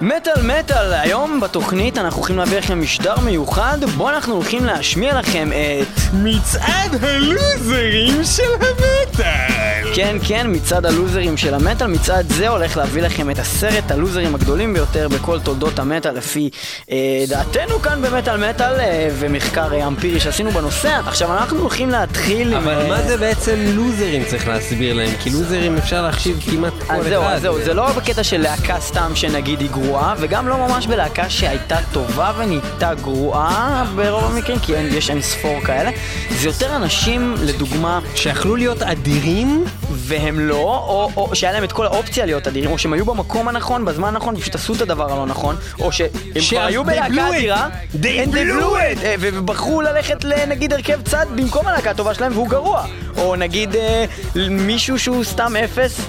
מטאל מטאל, היום בתוכנית אנחנו הולכים להביא לכם משדר מיוחד בו אנחנו הולכים להשמיע לכם את מצעד הלוזרים של המטאל! כן כן, מצעד הלוזרים של המטאל, מצעד זה הולך להביא לכם את עשרת הלוזרים הגדולים ביותר בכל תולדות המטאל לפי אה, דעתנו כאן במטאל מטאל אה, ומחקר אה, אמפירי שעשינו בנושא. עכשיו אנחנו הולכים להתחיל עם... אבל אה, מה זה בעצם לוזרים צריך להסביר להם? כי לוזרים אפשר להחשיב כמעט כל אחד. אז זהו, אז זהו, זה לא בקטע של להקה סתם שנגיד היא גרועה, וגם לא ממש בלהקה שהייתה טובה ונהייתה גרועה ברוב המקרים, כי אין, יש אין ספור כאלה. זה יותר אנשים, לדוגמה, שיכלו להיות אדירים, והם לא, או, או שהיה להם את כל האופציה להיות אדירים, או שהם היו במקום הנכון, בזמן הנכון, ופשוט עשו את הדבר הלא נכון, או שהם כבר היו they בלהקה. אדירה, They and blew it. אה, ובחרו ללכת לנגיד הרכב צד במקום הלהקה הטובה שלהם והוא גרוע, או נגיד אה, מישהו שהוא סתם אפס.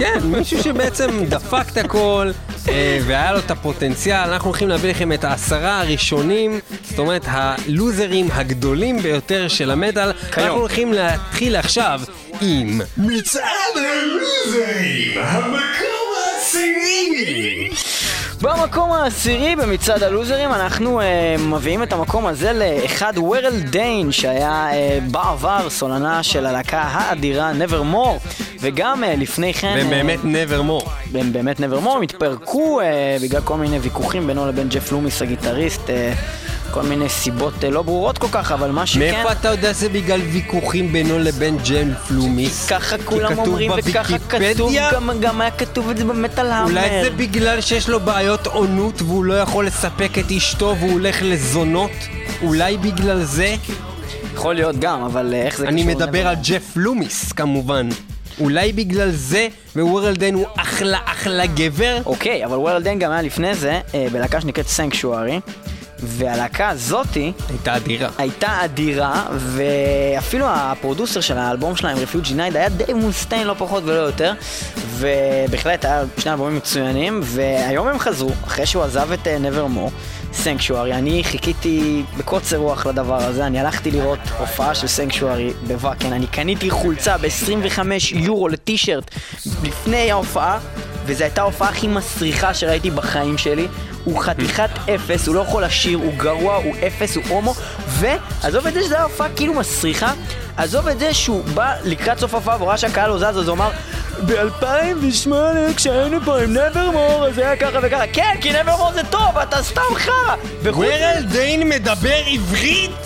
כן, מישהו שבעצם דפק את הכל אה, והיה לו את הפוטנציאל. אנחנו הולכים להביא לכם את העשרה הראשונים, זאת אומרת הלוזרים הגדולים ביותר של המטאל. כיום. אנחנו הולכים להתחיל עכשיו עם מצעד הלוזרים, המקום העשירי! במקום העשירי במצעד הלוזרים אנחנו אה, מביאים את המקום הזה לאחד וורל דיין שהיה אה, בעבר סולנה של הלהקה האדירה Nevermore וגם אה, לפני כן והם באמת nevermore. הם באמת Nevermore הם התפרקו אה, בגלל כל מיני ויכוחים בינו לבין ג'ף לומיס הגיטריסט אה, כל מיני סיבות אה, לא ברורות כל כך אבל מה שכן מאיפה אתה יודע זה בגלל ויכוחים בינו לבין ג'ם פלומיס? ככה כולם אומרים וככה כתוב? גם, גם היה כתוב את זה במטאל האמר אולי זה בגלל שיש לו בעיות עונות והוא לא יכול לספק את אשתו והוא הולך לזונות? אולי בגלל זה? יכול להיות גם אבל אה, איך זה אני קשור מדבר על ג'ף לומיס כמובן. אולי בגלל זה, וורל דיין הוא אחלה אחלה גבר? אוקיי, אבל וורל דיין גם היה לפני זה אה, בלהקה שנקראת Sanctuary, והלהקה הזאתי הייתה אדירה. הייתה אדירה, ואפילו ה producer של האלבום שלהם, Refuge Denied, היה דייב מוסטיין לא פחות ולא יותר, ובהחלט היה שני אלבומים מצוינים, והיום הם חזרו, אחרי שהוא עזב את אה, Nevermore, סנקשוארי, אני חיכיתי בקוצר רוח לדבר הזה, אני הלכתי לראות הופעה של סנקשוארי בוואקן, אני קניתי חולצה ב-25 יורו לטישרט לפני ההופעה, וזו הייתה ההופעה הכי מסריחה שראיתי בחיים שלי. הוא חתיכת אפס, הוא לא יכול לשיר, הוא גרוע, הוא אפס, הוא הומו, ועזוב את זה שזו הופעה כאילו מסריחה, עזוב את זה שהוא בא לקראת סוף ההופעה ראה שהקהל לא זז, אז הוא אמר ב-2008 כשהיינו פה עם Nevermore אז היה ככה וככה כן, כי Nevermore זה טוב, אתה סתם חרא! וחוץ וורל דיין מדבר עברית?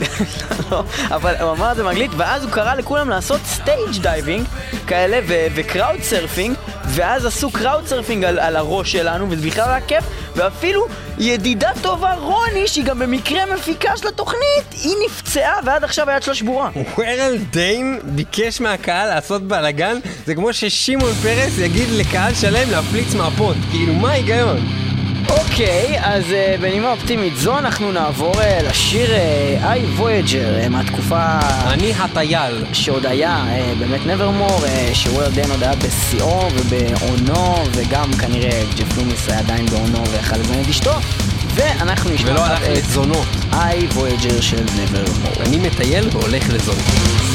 לא, אבל הוא אמר את זה באנגלית, ואז הוא קרא לכולם לעשות stage diving כאלה ו crowd surfing, ואז עשו crowd surfing על, על הראש שלנו, וזה בכלל היה כיף, ואפילו ידידה טובה רוני, שהיא גם במקרה מפיקה של התוכנית, היא נפצעה ועד עכשיו היד שלה שבורה. וורל דיין ביקש מהקהל לעשות בלאגן, זה כמו ששמעון פרס יגיד לקהל שלם להפליץ מהפות. כאילו, מה ההיגיון? אוקיי, אז uh, בנימה אופטימית זו אנחנו נעבור uh, לשיר איי uh, וויג'ר uh, מהתקופה אני הטייל. שעוד היה uh, באמת נברמור, uh, שוורד דיין עוד היה בשיאו ובעונו, וגם כנראה ג'ף לומיס היה עדיין בעונו ויכל לזמן את אשתו, ואנחנו נשמע ולא הלך לזונות. איי וויג'ר של נברמור. אני מטייל והולך לזונות.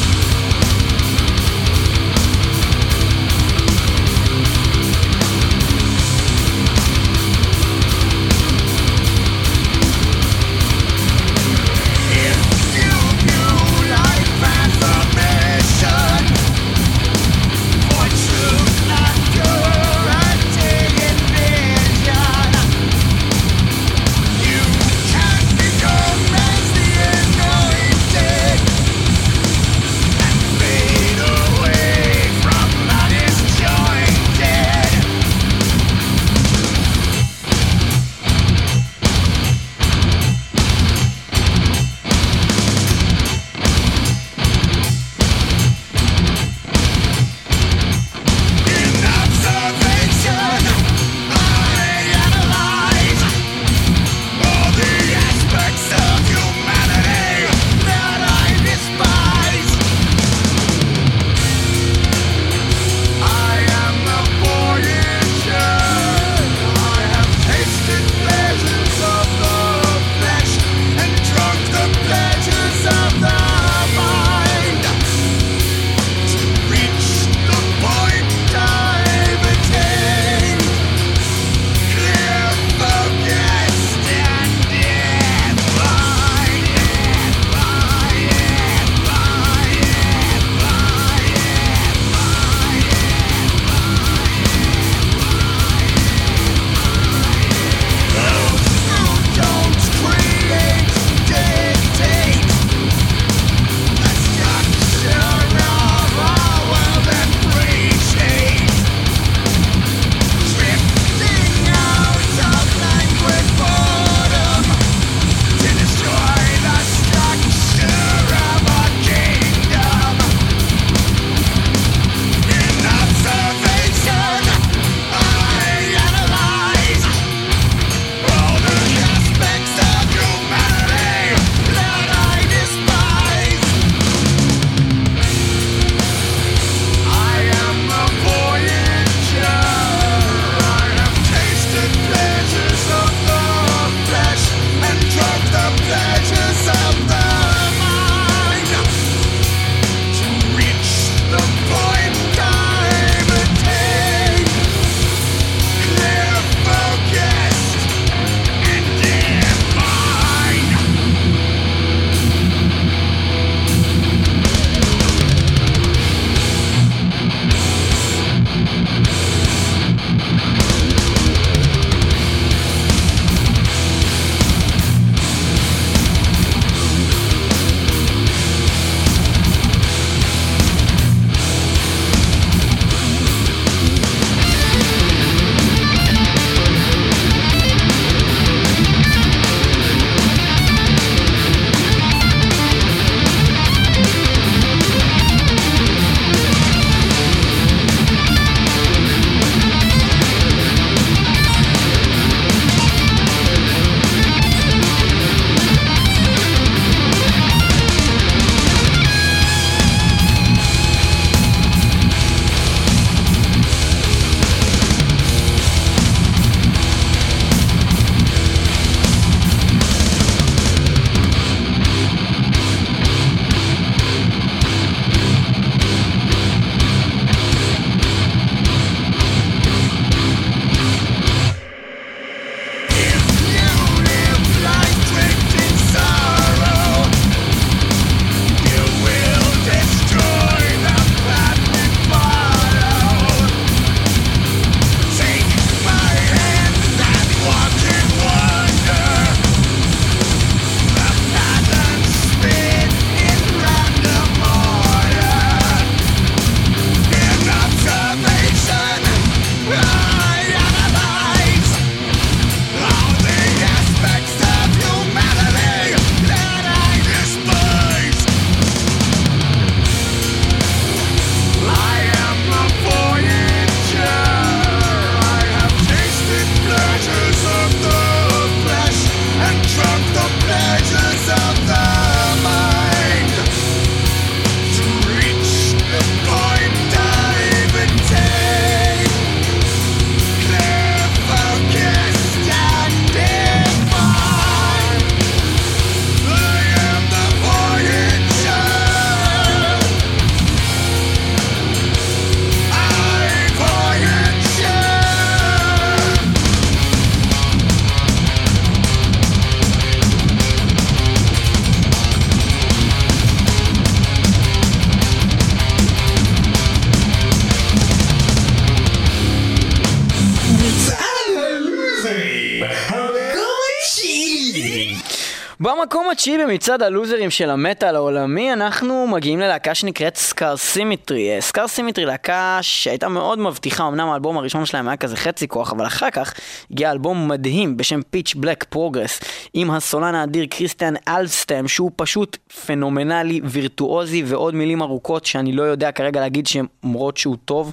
התשיעי במצעד הלוזרים של המטאל העולמי, אנחנו מגיעים ללהקה שנקראת Scar Symmetry. Scar Symmetry להקה שהייתה מאוד מבטיחה, אמנם האלבום הראשון שלהם היה כזה חצי כוח, אבל אחר כך הגיע אלבום מדהים בשם Pitch Black Progress, עם הסולן האדיר קריסטיאן אלבסטם, שהוא פשוט פנומנלי, וירטואוזי, ועוד מילים ארוכות שאני לא יודע כרגע להגיד שהן אומרות שהוא טוב.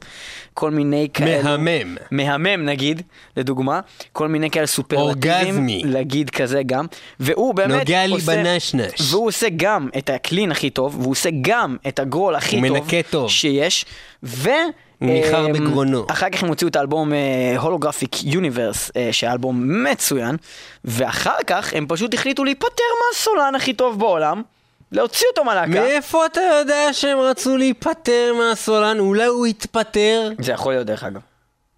כל מיני כאלה... מהמם. מהמם נגיד, לדוגמה, כל מיני כאלה סופרלטיבים, אורגזמי. להגיד כזה גם, והוא באמת נוגע לי עושה, בנשנש. והוא עושה גם את הקלין הכי טוב, והוא עושה גם את הגרול הכי טוב, מנקה טוב. שיש, ו... ניחר אמ, בגרונו. אחר כך הם הוציאו את האלבום הולוגרפיק יוניברס, שהיה אלבום מצוין, ואחר כך הם פשוט החליטו להיפטר מהסולן הכי טוב בעולם, להוציא אותו מהלהקה. מאיפה אתה יודע שהם רצו להיפטר מהסולן? אולי הוא התפטר? זה יכול להיות דרך אגב.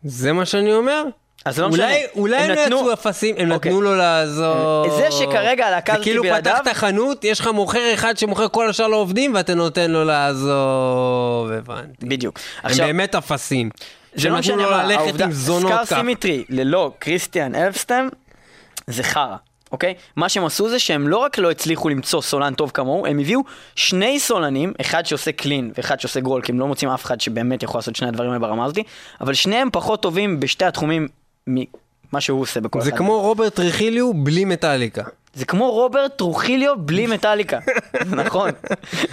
זה מה שאני אומר? אז זה לא אולי, משנה. אולי הם הם נתנו- יצאו אפסים, הם אוקיי. נתנו לו לעזור. זה שכרגע הלהקה זה הזאת כאילו בלעדיו- פתחת חנות, יש לך מוכר אחד שמוכר כל השאר לעובדים, ואתה נותן לו לעזוב, הבנתי. בדיוק. הם באמת אפסים. זה לא משנה מה, העובדה, סקאר. סימטרי ללא קריסטיאן אלפסטם זה חרא, אוקיי? מה שהם עשו זה שהם לא רק לא הצליחו למצוא סולן טוב כמוהו, הם הביאו שני סולנים, אחד שעושה clean ואחד שעושה growl, כי הם לא מוצאים אף אחד שבאמת יכול לעשות שני הדברים האלה ברמה הזאתי, אבל שניהם פחות טובים בשתי התחומים ממה שהוא עושה בכל זה אחד. כמו רוברט טרוחיליו בלי מטאליקה. זה כמו רוברט טרוחיליו בלי מטאליקה. זה נכון,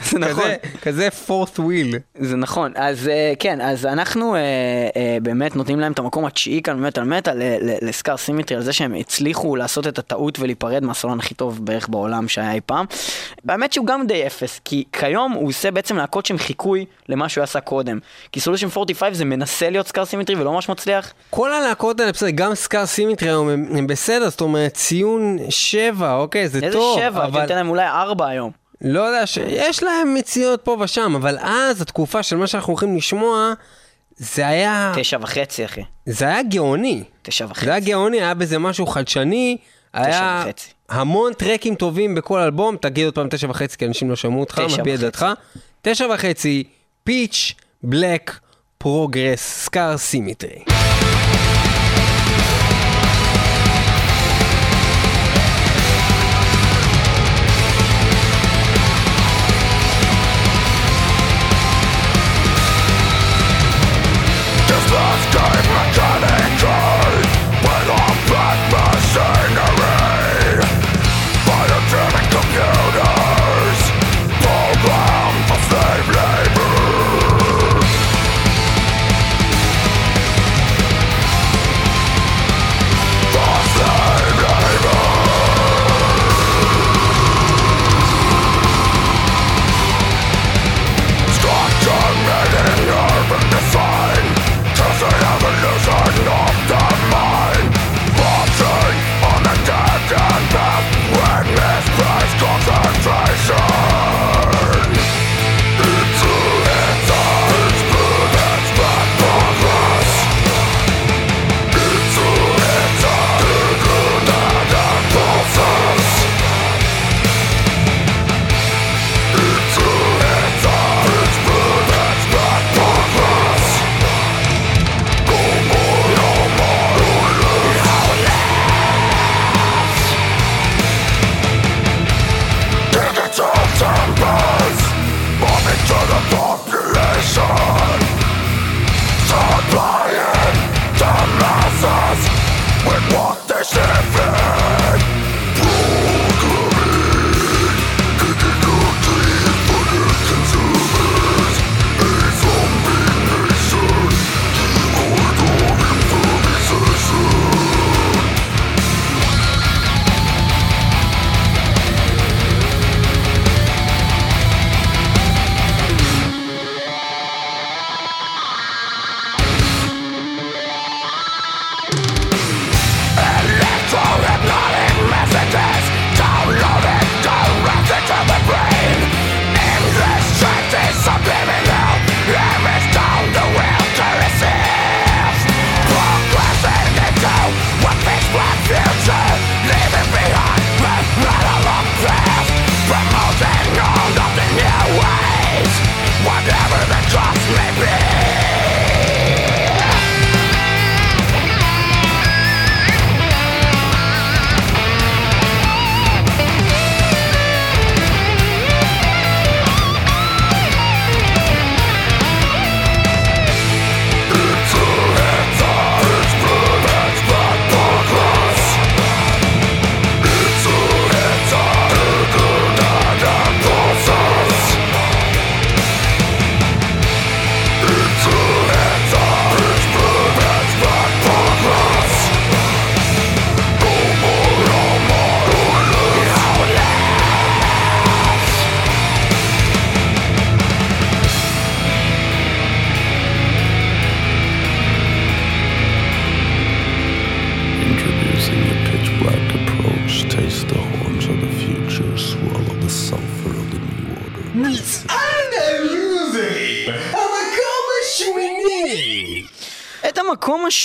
זה נכון. כזה- פורט וויל. זה נכון, אז אה, כן, אז אנחנו אה, אה, באמת נותנים להם את המקום התשיעי כאן במטאל מטאל ל Scar Symmetry על זה שהם הצליחו לעשות את הטעות ולהיפרד מהסולן הכי טוב בערך בעולם שהיה אי פעם. באמת שהוא גם די אפס, כי כיום הוא עושה בעצם להקות שהם חיקוי למה שהוא עשה קודם. כי Solution 45 זה מנסה להיות Scar Symmetry ולא ממש מצליח. כל הלהקות האלה בסדר, גם Scar Symmetry היום הם, בסדר, זאת אומרת ציון שבע, אוקיי, זה איזה טוב, שבע, הייתי אבל נותן להם אולי ארבע היום. לא יודע, ש... יש להם מציאות פה ושם, אבל אז התקופה של מה שאנחנו הולכים לשמוע, זה היה, תשע וחצי אחי, זה היה גאוני. תשע וחצי. זה היה גאוני, היה בזה משהו חדשני, היה וחצי. המון טרקים טובים בכל אלבום, תגיד עוד פעם תשע וחצי, כי אנשים לא שמעו אותך, מביע את. דעתך. תשע וחצי, Pitch, Black, Progress, Scar Symmetry.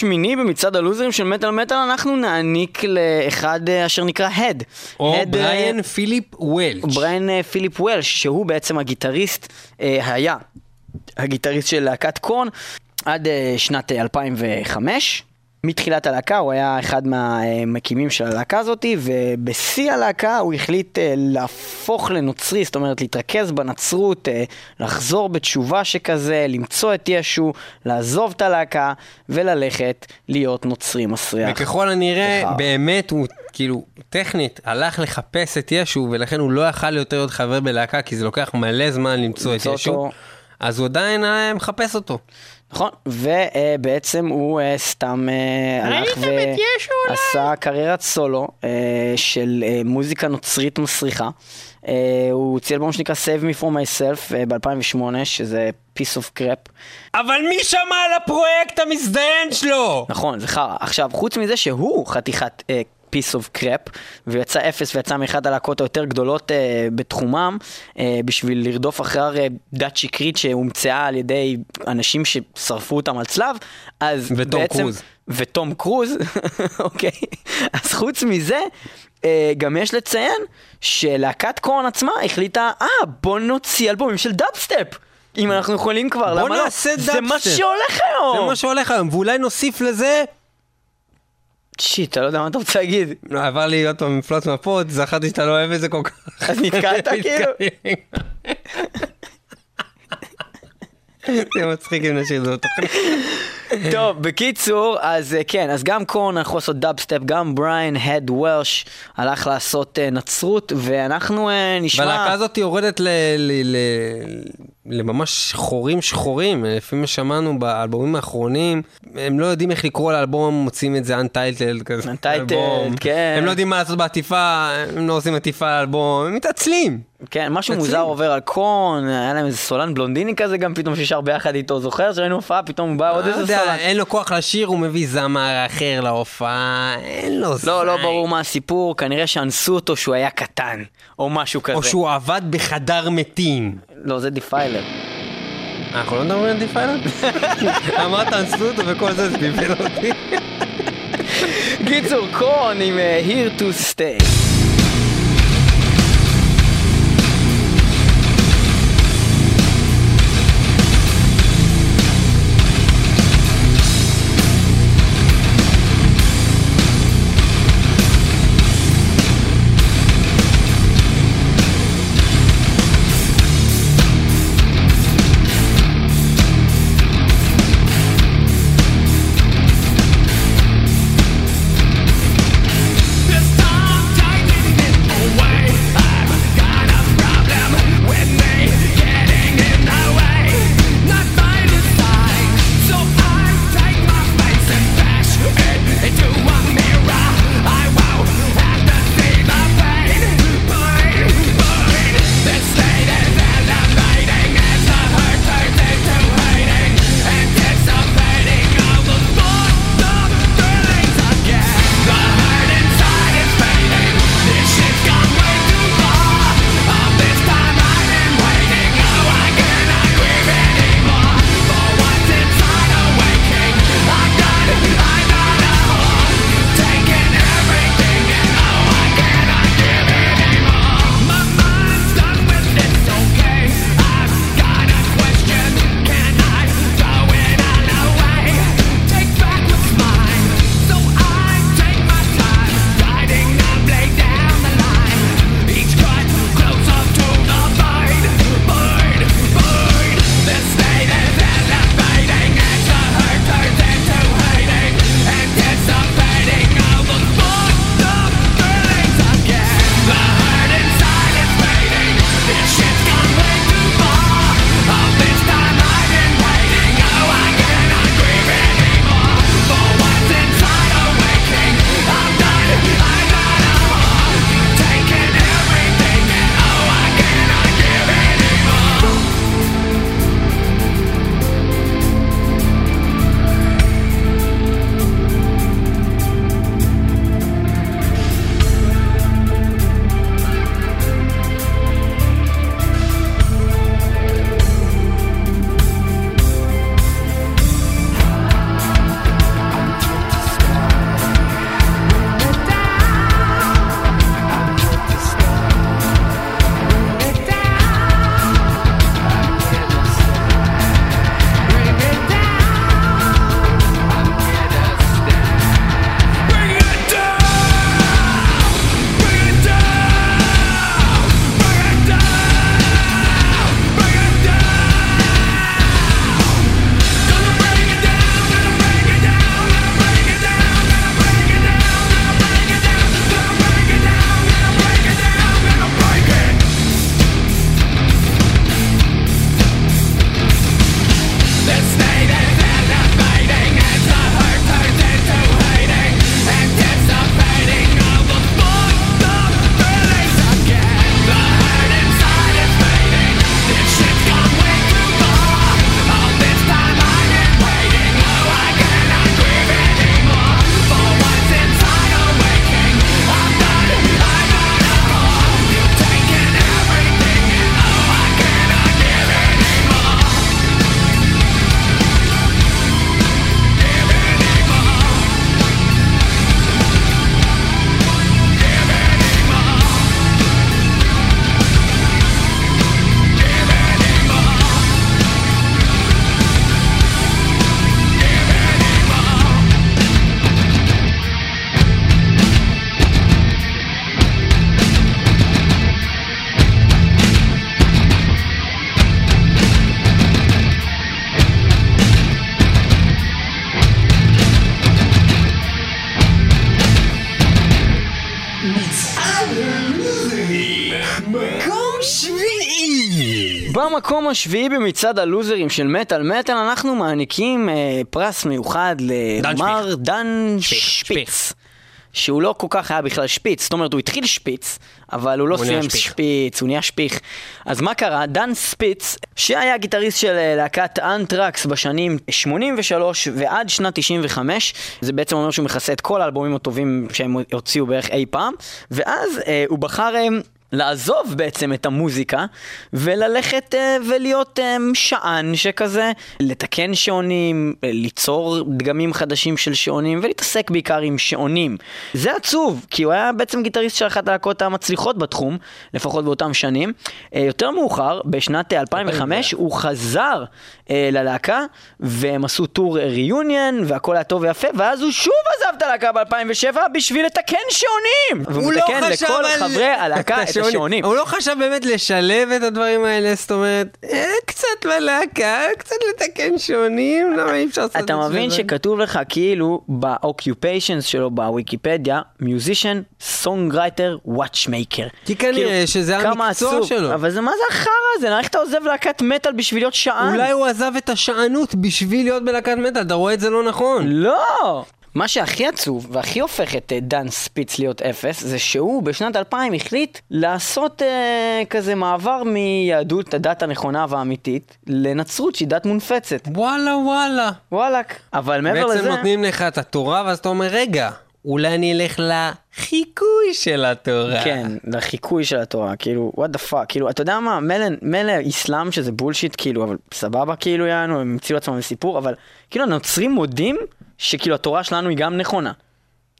השמיני במצעד הלוזרים של מטאל מטאל אנחנו נעניק לאחד אה, אשר נקרא הד. או הד, אה, בריאן פיליפ וולץ'. בריין אה, פיליפ וולש, שהוא בעצם הגיטריסט, היה הגיטריסט של להקת קורן עד אה, שנת אה, 2005. מתחילת הלהקה הוא היה אחד מהמקימים של הלהקה הזאת, ובשיא הלהקה הוא החליט אה, להפוך לנוצרי, זאת אומרת להתרכז בנצרות, אה, לחזור בתשובה שכזה, למצוא את ישו, לעזוב את הלהקה וללכת להיות נוצרי מסריח. וככל הנראה, בכר. באמת הוא, כאילו, טכנית, הלך לחפש את ישו, ולכן הוא לא יכל יותר להיות חבר בלהקה, כי זה לוקח מלא זמן למצוא את ישו. אותו. אז הוא עדיין מחפש אותו. נכון, ובעצם הוא אה, סתם אה, הלך? ועשה קריירת סולו אה, של אה, מוזיקה נוצרית מסריחה. אה, הוא הוציא אלבום שנקרא Save Me From Myself אה, ב-2008, שזה piece of crap. אבל מי שמע על הפרויקט המזדיין שלו? נכון, זה חרא. עכשיו, חוץ מזה שהוא חתיכת אה, piece of crap, ויצא אפס ויצא מאחת הלהקות היותר גדולות אה, בתחומם, אה, בשביל לרדוף אחר אה, דת שקרית שהומצאה על ידי אנשים ששרפו אותם על צלב, אז וטום בעצם... קרוז. וטום קרוז, אוקיי. אז חוץ מזה, אה, גם יש לציין שלהקת קורן עצמה החליטה, אה, בוא נוציא אלבומים של דאבסטפ. אם אנחנו יכולים כבר, בוא למה לא? נעשה זה מה. שהולך היום! זה מה שהולך היום, ואולי נוסיף לזה... shit, אתה לא יודע מה אתה רוצה להגיד. לא, עבר לי עוד פעם מפלוץ מהפוד, זכרתי שאתה לא אוהב את זה כל כך. אז נתקעת כאילו? זה מצחיק אם נשאיר את זה בתוכנית. טוב, בקיצור, אז אה, כן, אז גם Korn הלכו לעשות דאבסטפ, גם בריין הד וולש הלך לעשות אה, נצרות, ואנחנו אה, נשמע... והלהקה הזאת יורדת ל- לממש חורים שחורים, לפי מה שמענו באלבומים האחרונים, הם לא יודעים איך לקרוא לאלבום, מוצאים את זה untitled כזה. Untitled. כן. הם לא יודעים מה לעשות בעטיפה, הם לא עושים עטיפה לאלבום, הם מתעצלים. כן, משהו. מוזר עובר על קורן, היה להם איזה סולן בלונדיני כזה גם פתאום ששר ביחד איתו, זוכר שראינו הופעה, פתאום בא עוד לא איזה סולן. אין לו כוח לשיר, הוא מביא זמר אחר להופעה, אין לו לא, לא זין. ברור מה הסיפור, כנראה שאנסו אותו שהוא היה קטן, או משהו כזה. או שהוא עבד בחדר מתים. לא, זה דיפיילר. אנחנו לא מדברים על דיפיילנד? אמרת אנסו אותו וכל זה, זה בלבל אותי. קיצור, Korn עם אה, Here to Stay. השביעי במצעד הלוזרים של מטאל מטאל אנחנו מעניקים אה, פרס מיוחד למר דן שפיץ. שהוא לא כל כך היה בכלל שפיץ, זאת אומרת הוא התחיל שפיץ, אבל הוא לא הוא סיים שפיך. שפיץ, הוא נהיה שפיך. אז מה קרה? דן ספיץ, שהיה גיטריסט של אה, להקת אנטרקס בשנים 83 ועד שנת 95, זה בעצם אומר שהוא מכסה את כל האלבומים הטובים שהם הוציאו בערך אי פעם, ואז אה, הוא בחר... אה, לעזוב בעצם את המוזיקה וללכת אה, ולהיות אה, שען שכזה, לתקן שעונים, אה, ליצור דגמים חדשים של שעונים ולהתעסק בעיקר עם שעונים. זה עצוב, כי הוא היה בעצם גיטריסט של אחת הלהקות המצליחות בתחום, לפחות באותם שנים. אה, יותר מאוחר, בשנת אה, 2005, הוא חזר ללהקה והם עשו טור ריוניון והכל היה טוב ויפה, ואז הוא שוב עזב את הלהקה ב-2007 בשביל לתקן שעונים. והוא הוא לא מתקן חשב לכל על- חברי הלהקה את השעונים. הוא לא חשב באמת לשלב את הדברים האלה, זאת אומרת, אה, קצת בלהקה, קצת לתקן שעונים, למה אי אפשר לעשות את זה? אתה מבין? שכתוב לך כאילו ב-occupations שלו בוויקיפדיה, musician, songwriter, watchmaker. כי כנראה שזה המקצוע שלו. אבל זה מה זה החרא הזה? איך אתה עוזב להקת מטאל בשביל להיות שען? אולי הוא עזב את השענות בשביל להיות בלהקת מטאל, אתה רואה את זה לא נכון. לא! מה שהכי עצוב והכי הופך את אה, דן ספיץ להיות אפס זה שהוא בשנת 2000 החליט לעשות אה, כזה מעבר מיהדות הדת הנכונה והאמיתית לנצרות שהיא דת מונפצת. וואלה וואלה. וואלאק. אבל מעבר בעצם לזה... נותנים לך את התורה, ואז אתה אומר, רגע, אולי אני אלך לחיקוי של התורה. כן, לחיקוי של התורה, כאילו, what the fuck, כאילו, אתה יודע מה, מילא, מילא איסלאם שזה בולשיט, כאילו, אבל סבבה, כאילו, יענו, הם המציאו לעצמם סיפור, אבל כאילו, הנוצרים מודים שכאילו התורה שלנו היא גם נכונה.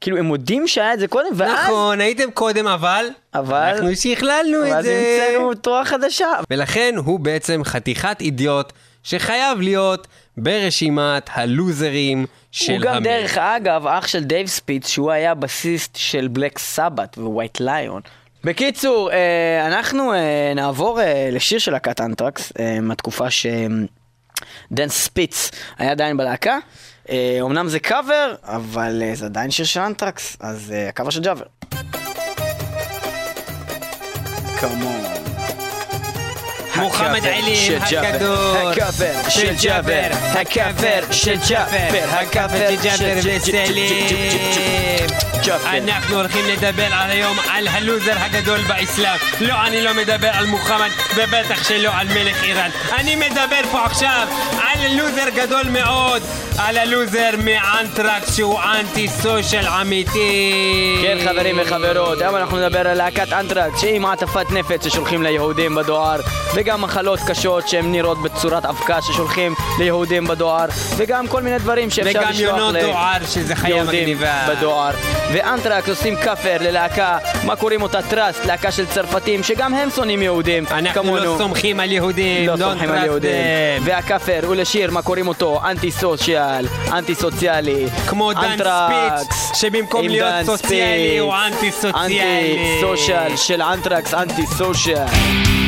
כאילו, הם מודים שהיה את זה קודם, ואז... נכון, הייתם קודם, אבל... אבל- אנחנו שכללנו את ואז זה. המצאנו תורה חדשה. ולכן הוא בעצם חתיכת אידיוט שחייב להיות ברשימת הלוזרים של הוא גם המלך. דרך אגב אח של דייב ספיץ שהוא היה בסיסט של Black Sabbath ו White Lion. בקיצור, אה, אנחנו אה, נעבור אה, לשיר של להקת אנטרקס אה, מהתקופה שדן ספיץ היה עדיין בלהקה. אה, אמנם זה קאבר, אבל אה, זה עדיין שיר של אנטרקס, אז אה, הקאבר של ג'אבר. come on. מוחמד עלים הגדול הקאבר של ג'אבר, הקאבר של ג'אבר, הקאבר של וסלים. ג'אבר. אנחנו הולכים לדבר על היום על הלוזר הגדול באסלאם. לא, אני לא מדבר על מוחמד, ובטח שלא על מלך איראן. אני מדבר פה עכשיו על לוזר גדול מאוד, על הלוזר מאנטרקס שהוא anti social אמיתי. כן חברים וחברות, היום אנחנו נדבר על להקת אנטרקס שהיא מעטפת נפץ ששולחים ליהודים בדואר וגם מחלות קשות שהן נראות בצורת אבקה ששולחים ליהודים בדואר וגם כל מיני דברים שאפשר וגם לשלוח יונות דואר, שזה חיה ליהודים מגניבה. בדואר ואנטרקס עושים כאפר ללהקה, מה קוראים אותה Trust, להקה של צרפתים שגם הם שונאים יהודים אנחנו כמונו לא סומכים על יהודים, לא don't סומכים על יהודים. והכאפר הוא לשיר, מה קוראים אותו? אנטי סוציאל, אנטי סוציאלי. כמו דן ספיץ, שבמקום להיות סוציאלי. הוא אנטי סוציאלי. Anti social של Anthrax, Anti social.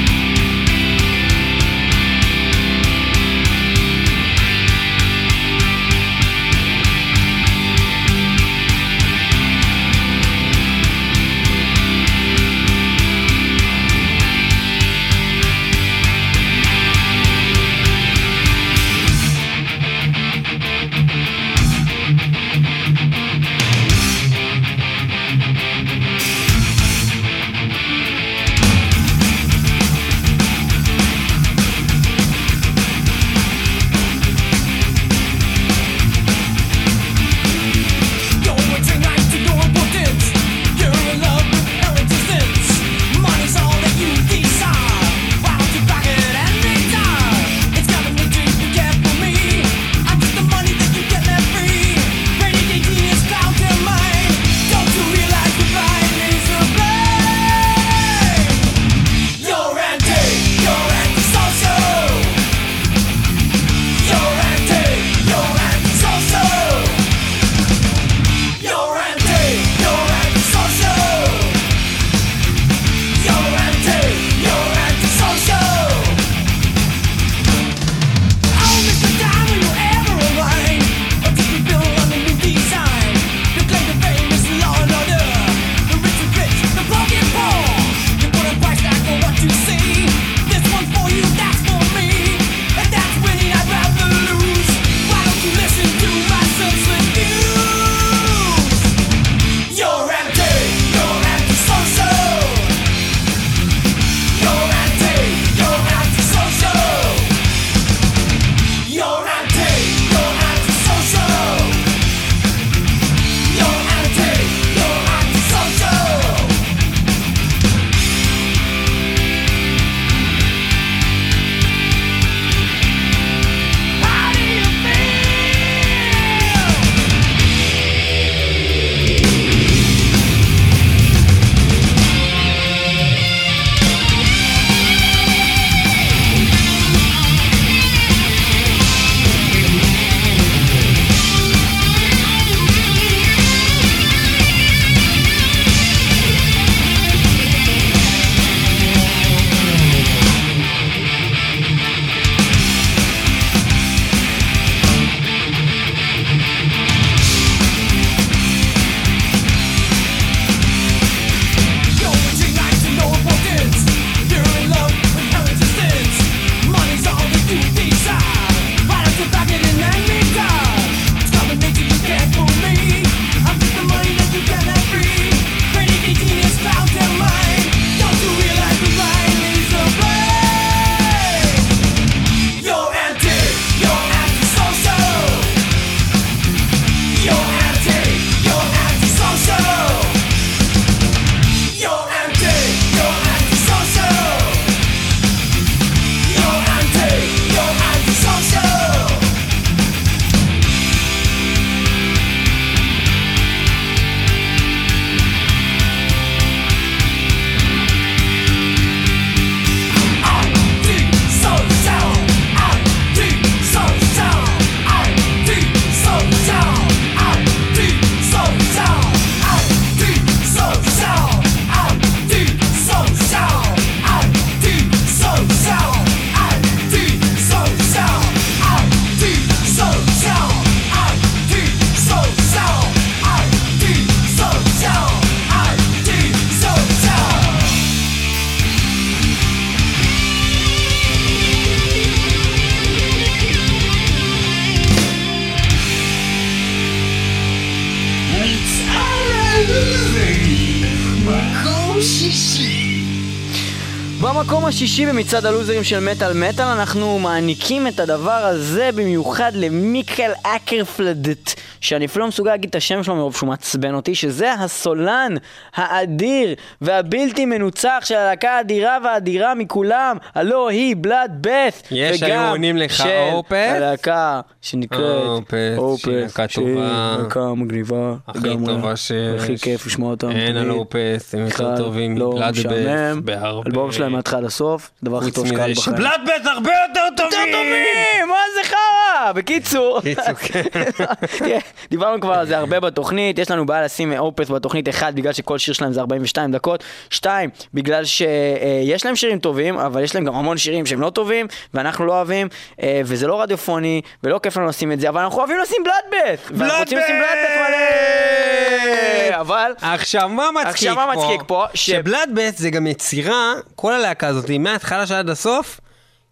השישי במצעד הלוזרים של מטאל מטאל אנחנו מעניקים את הדבר הזה במיוחד למיקל אקרפלדט שאני אפילו לא מסוגל להגיד את השם שלו מרוב שהוא מעצבן אותי שזה הסולן האדיר והבלתי מנוצח של הלהקה האדירה והאדירה מכולם הלא היא בלאד בת יש היו עונים לך של אופס? הלהקה שנקראת אופס, שהיא להקה שהיא טובה. להקה מגניבה הכי. טובה שיש. הכי כיף לשמוע אותם אין על. אופס, הם יותר טובים לא משעמם. בס בהרבה. אלבום שלהם מההתחלה עד הסוף, הדבר הכי טוב מזה בחיים. שבלאד בס הרבה יותר טובים! יותר טובים! מה זה חרא? בקיצור, קיצור, כן. דיברנו כבר על זה הרבה בתוכנית, יש לנו בעיה לשים אופס בתוכנית, אחד, בגלל שכל שיר שלהם זה 42 דקות, שתיים, בגלל שיש להם שירים טובים, אבל יש להם גם המון שירים שהם לא טובים, ואנחנו לא אוהבים, אה, וזה לא רדיופוני, ולא כיף לנו לשים את זה, אבל אנחנו אוהבים לשים בלאדבט! ואנחנו רוצים לשים בלאדבט מלא! אבל... עכשיו מה מצחיק עכשיו, מה מצחיק פה? ש- שבלאד בס זה גם יצירה, כל הלהקה הזאת, מההתחלה שעד הסוף,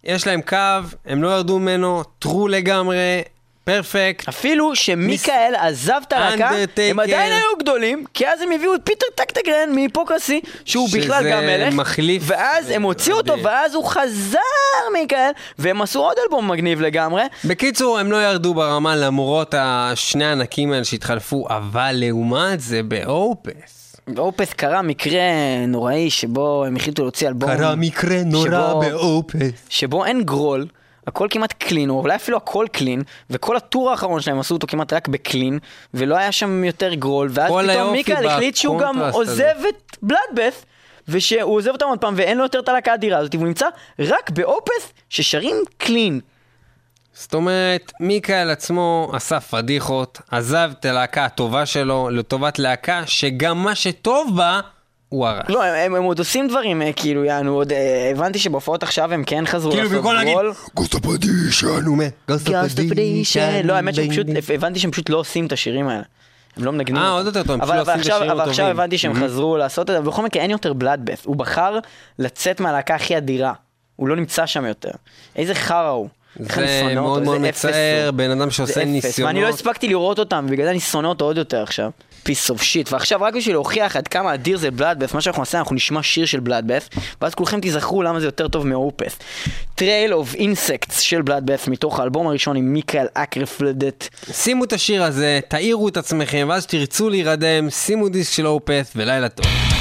יש להם קו, הם לא ירדו ממנו, טרו לגמרי, פרפקט. אפילו שמיכאל עזב את הלהקה. הם עדיין היו גדולים, כי אז הם הביאו את פיטר טקטגרן מ Hypocrisy, שהוא שזה בכלל גם מלך, מחליף ואז הם הוציאו אותו. ואז הוא חזר מיכאל, והם עשו עוד אלבום מגניב לגמרי. בקיצור, הם לא ירדו ברמה למרות השני הענקים האלה שהתחלפו, אבל לעומת זה באופס. באופס קרה מקרה נוראי שבו הם החליטו להוציא אלבום, מקרה שבו- באופס. שבו אין גרול. הכל כמעט קלין, או אולי אפילו הכל קלין, וכל הטור האחרון שלהם עשו אותו כמעט רק בקלין, ולא היה שם יותר גרול, ואז פתאום מיכאל החליט שהוא גם עוזב. את בלאדבeth, ושהוא עוזב אותם עוד פעם, ואין לו יותר את הלהקה האדירה הזאת, והוא נמצא רק באופס ששרים קלין. זאת אומרת, מיכאל עצמו עשה פדיחות, עזב את הלהקה הטובה שלו לטובת להקה שגם מה שטוב בה, הוא הרס. לא, הם, הם, הם עוד עושים דברים, אה, כאילו, יענו, עוד אה, הבנתי שבהופעות עכשיו הם כן חזרו כאילו, לעשות במקום להגיד, גרול. גוסטה פדישן, נו מה? לא, האמת שהם פשוט, הבנתי שהם פשוט לא עושים את השירים האלה. הם לא מנגנים אה. עוד יותר טוב, הם פשוט אבל, לא עושים את עכשיו, השירים אבל עכשיו הטובים. הבנתי שהם. חזרו לעשות את זה, ובכל מקרה אין יותר בלאדבeth. הוא בחר לצאת מהלהקה הכי אדירה. הוא לא נמצא שם יותר. איזה חרא הוא. זה מאוד מאוד מצער. בן אדם שעושה ניסיונות. ואני לא הספקתי לראות אותם, ובגלל זה אני שונא אותו עוד יותר עכשיו. piece of shit. ועכשיו רק בשביל להוכיח עד כמה אדיר זה בלאדבeth, מה שאנחנו נעשה, אנחנו נשמע שיר של בלאדבeth, ואז כולכם תיזכרו למה זה יותר טוב מאופס. Trail of Insects של בלאדבeth, מתוך האלבום הראשון עם מיקאל אקרפלדט. שימו את השיר הזה, תעירו את עצמכם, ואז תרצו להירדם, שימו דיסק של אופס, ולילה טוב.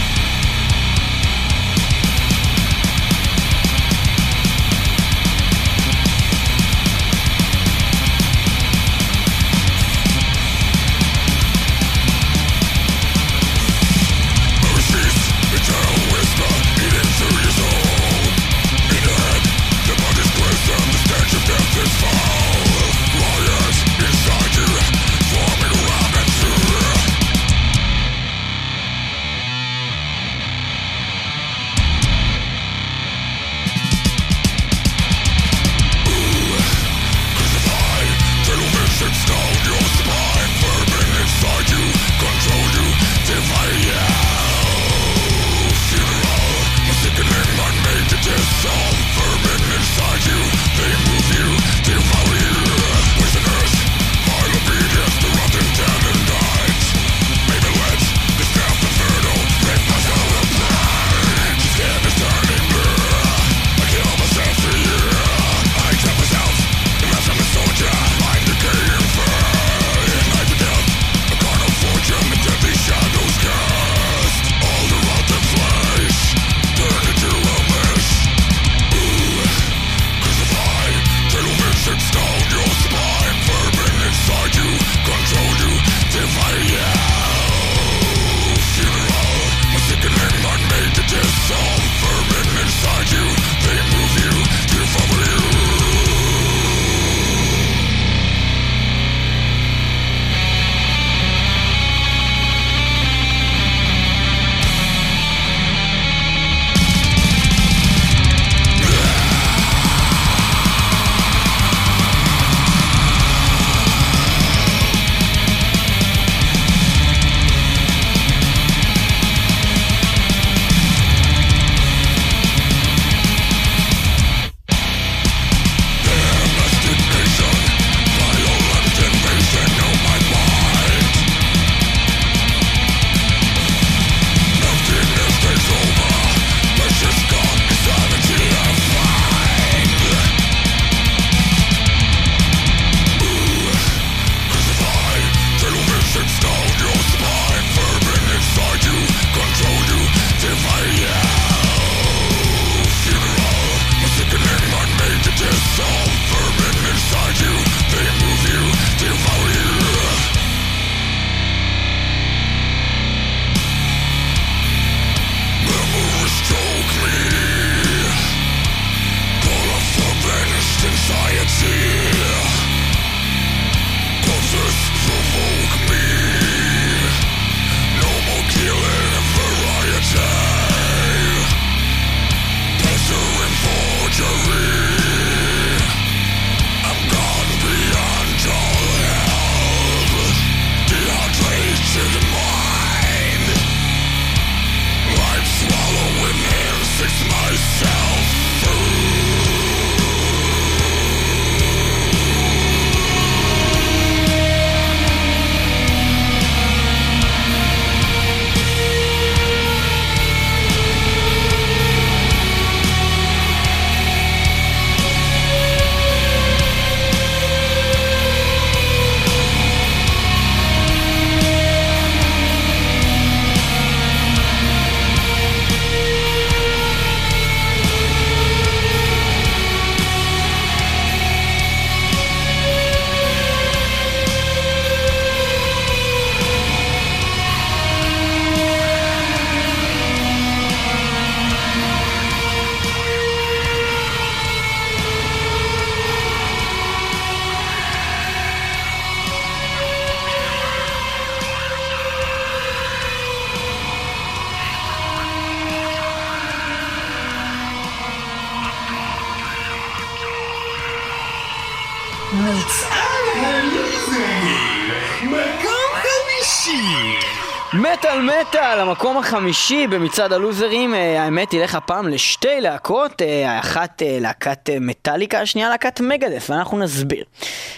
החמישי במצעד הלוזרים, אה, האמת ילך הפעם לשתי להקות, אה, האחת אה, להקת מטאליקה, השנייה להקת מגדף, ואנחנו נסביר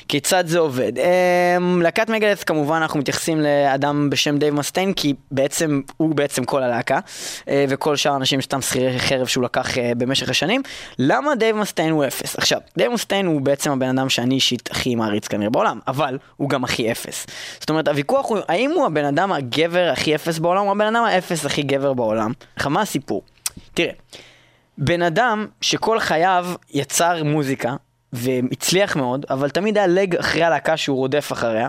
כיצד זה עובד. להקת מגדף כמובן אנחנו מתייחסים לאדם בשם דייב מסטיין, כי בעצם הוא בעצם כל הלהקה, וכל שאר האנשים סתם שכירי חרב שהוא לקח במשך השנים. למה דייב מסטיין הוא אפס? עכשיו, דייב מסטיין הוא בעצם הבן אדם שאני אישית הכי מעריץ כנראה בעולם, אבל הוא גם הכי אפס. זאת אומרת, הוויכוח הוא האם הוא הבן אדם הגבר הכי אפס בעולם, או הבן אדם האפס הכי גבר בעולם. עכשיו, מה הסיפור? תראה, בן אדם שכל חייו יצר מוזיקה, והצליח מאוד, אבל תמיד היה לג אחרי הלהקה שהוא רודף אחריה,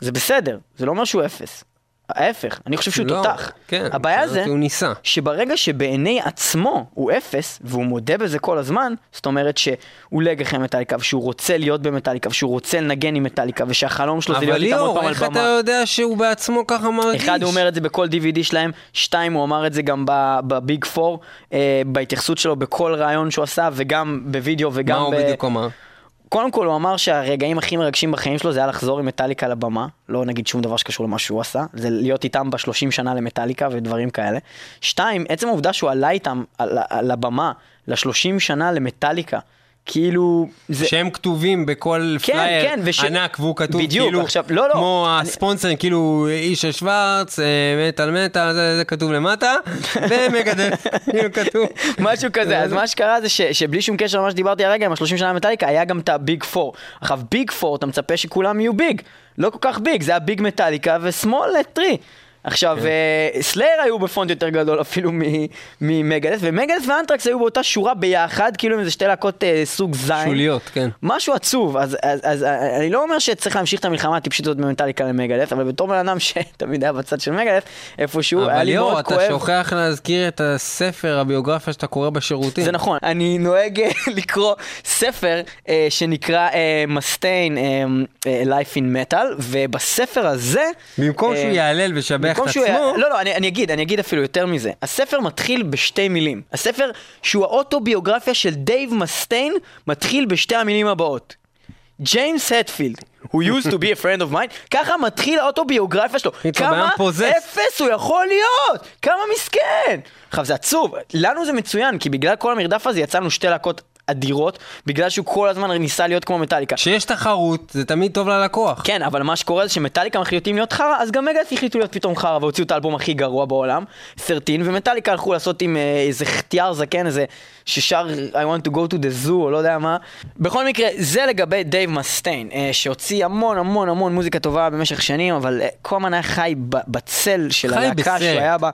זה בסדר, זה לא אומר שהוא אפס. ההפך, אני חושב שהוא לא, תותח. כן, הבעיה זה הוא ניסה. שברגע שבעיני עצמו הוא אפס, והוא מודה בזה כל הזמן, זאת אומרת שהוא לג אחרי מטאליקה, ושהוא רוצה להיות במטאליקה, ושהוא רוצה לנגן עם מטאליקה, ושהחלום שלו זה אבל להיות איתם עוד ליאור, פעם על איך אתה במה. יודע שהוא בעצמו ככה מרגיש? אחד, הוא אומר את זה בכל DVD שלהם, שתיים, הוא אמר את זה גם ב Big Four, אה, בהתייחסות שלו בכל ראיון שהוא עשה, וגם בווידאו וגם מה הוא ב... בדיוק אמר? קודם כל הוא אמר שהרגעים הכי מרגשים בחיים שלו זה היה לחזור עם מטאליקה לבמה, לא נגיד שום דבר שקשור למה שהוא עשה, זה להיות איתם בשלושים שנה למטאליקה ודברים כאלה. שתיים, עצם העובדה שהוא עלה איתם על, על הבמה לשלושים שנה למטאליקה, כאילו, זה... שהם כתובים בכל כן, פלייר כן, וש- ענק והוא כתוב בדיוק, כאילו עכשיו, לא, לא, כמו אני- הספונסרים כאילו איש שוורץ, אה, מטאל מטאל, זה, זה כתוב למטה ומגדף, כאילו כתוב. משהו כזה, אז מה שקרה זה ש, שבלי שום קשר למה שדיברתי הרגע עם השלושים שנה למטאליקה, היה גם את ה Big Four. עכשיו Big Four, אתה מצפה שכולם יהיו big, לא כל כך big, זה היה big מטאליקה ו small three. עכשיו, כן. סלייר היו בפונט יותר גדול אפילו מ- ממגדס, ומגדס ואנטרקס היו באותה שורה ביחד, כאילו עם איזה שתי להקות אה, סוג זין. שוליות, כן. משהו עצוב, אז, אה, אני לא אומר שצריך להמשיך את המלחמה הטיפשית הזאת בין מטאליקה למגדף, אבל בתור בן אדם שתמיד היה בצד של מגדף, איפשהו, היה אבל לי מאוד אתה כואב. שוכח להזכיר את הספר, הביוגרפיה שאתה קורא בשירותים. זה נכון, אני נוהג אה, לקרוא ספר אה, שנקרא מסטיין Life in Metal, ובספר הזה... במקום אה, שהוא יהלל וישבח את במקום שהוא עצמו, לא, לא, אני, אני אגיד, אני אגיד אפילו יותר מזה. הספר מתחיל בשתי מילים. הספר שהוא האוטוביוגרפיה של דייב מסטיין, מתחיל בשתי המילים הבאות. ג'יימס הטפילד, who used to be a friend of mine, ככה מתחיל האוטוביוגרפיה שלו. כמה. אפס הוא יכול להיות! כמה מסכן! עכשיו זה עצוב, לנו זה מצוין, כי בגלל כל המרדף הזה יצאנו שתי להקות אדירות, בגלל שהוא כל הזמן ניסה להיות כמו מטאליקה. כשיש תחרות, זה תמיד טוב ללקוח. כן, אבל מה שקורה זה שמטאליקה מחליטים להיות חרא, אז גם מגאס החליטו להיות פתאום חרא והוציאו את האלבום הכי גרוע בעולם, 13, ומטאליקה הלכו לעשות עם אה, איזה חטיאר זקן, איזה ששר I want to go to the zoo, או לא יודע מה. בכל מקרה, זה לגבי דייב מסטיין, אה, שהוציא המון המון המון מוזיקה טובה במשך שנים, אבל אה, כל הזמן היה חי בצל של הלהקה. שהוא היה בה.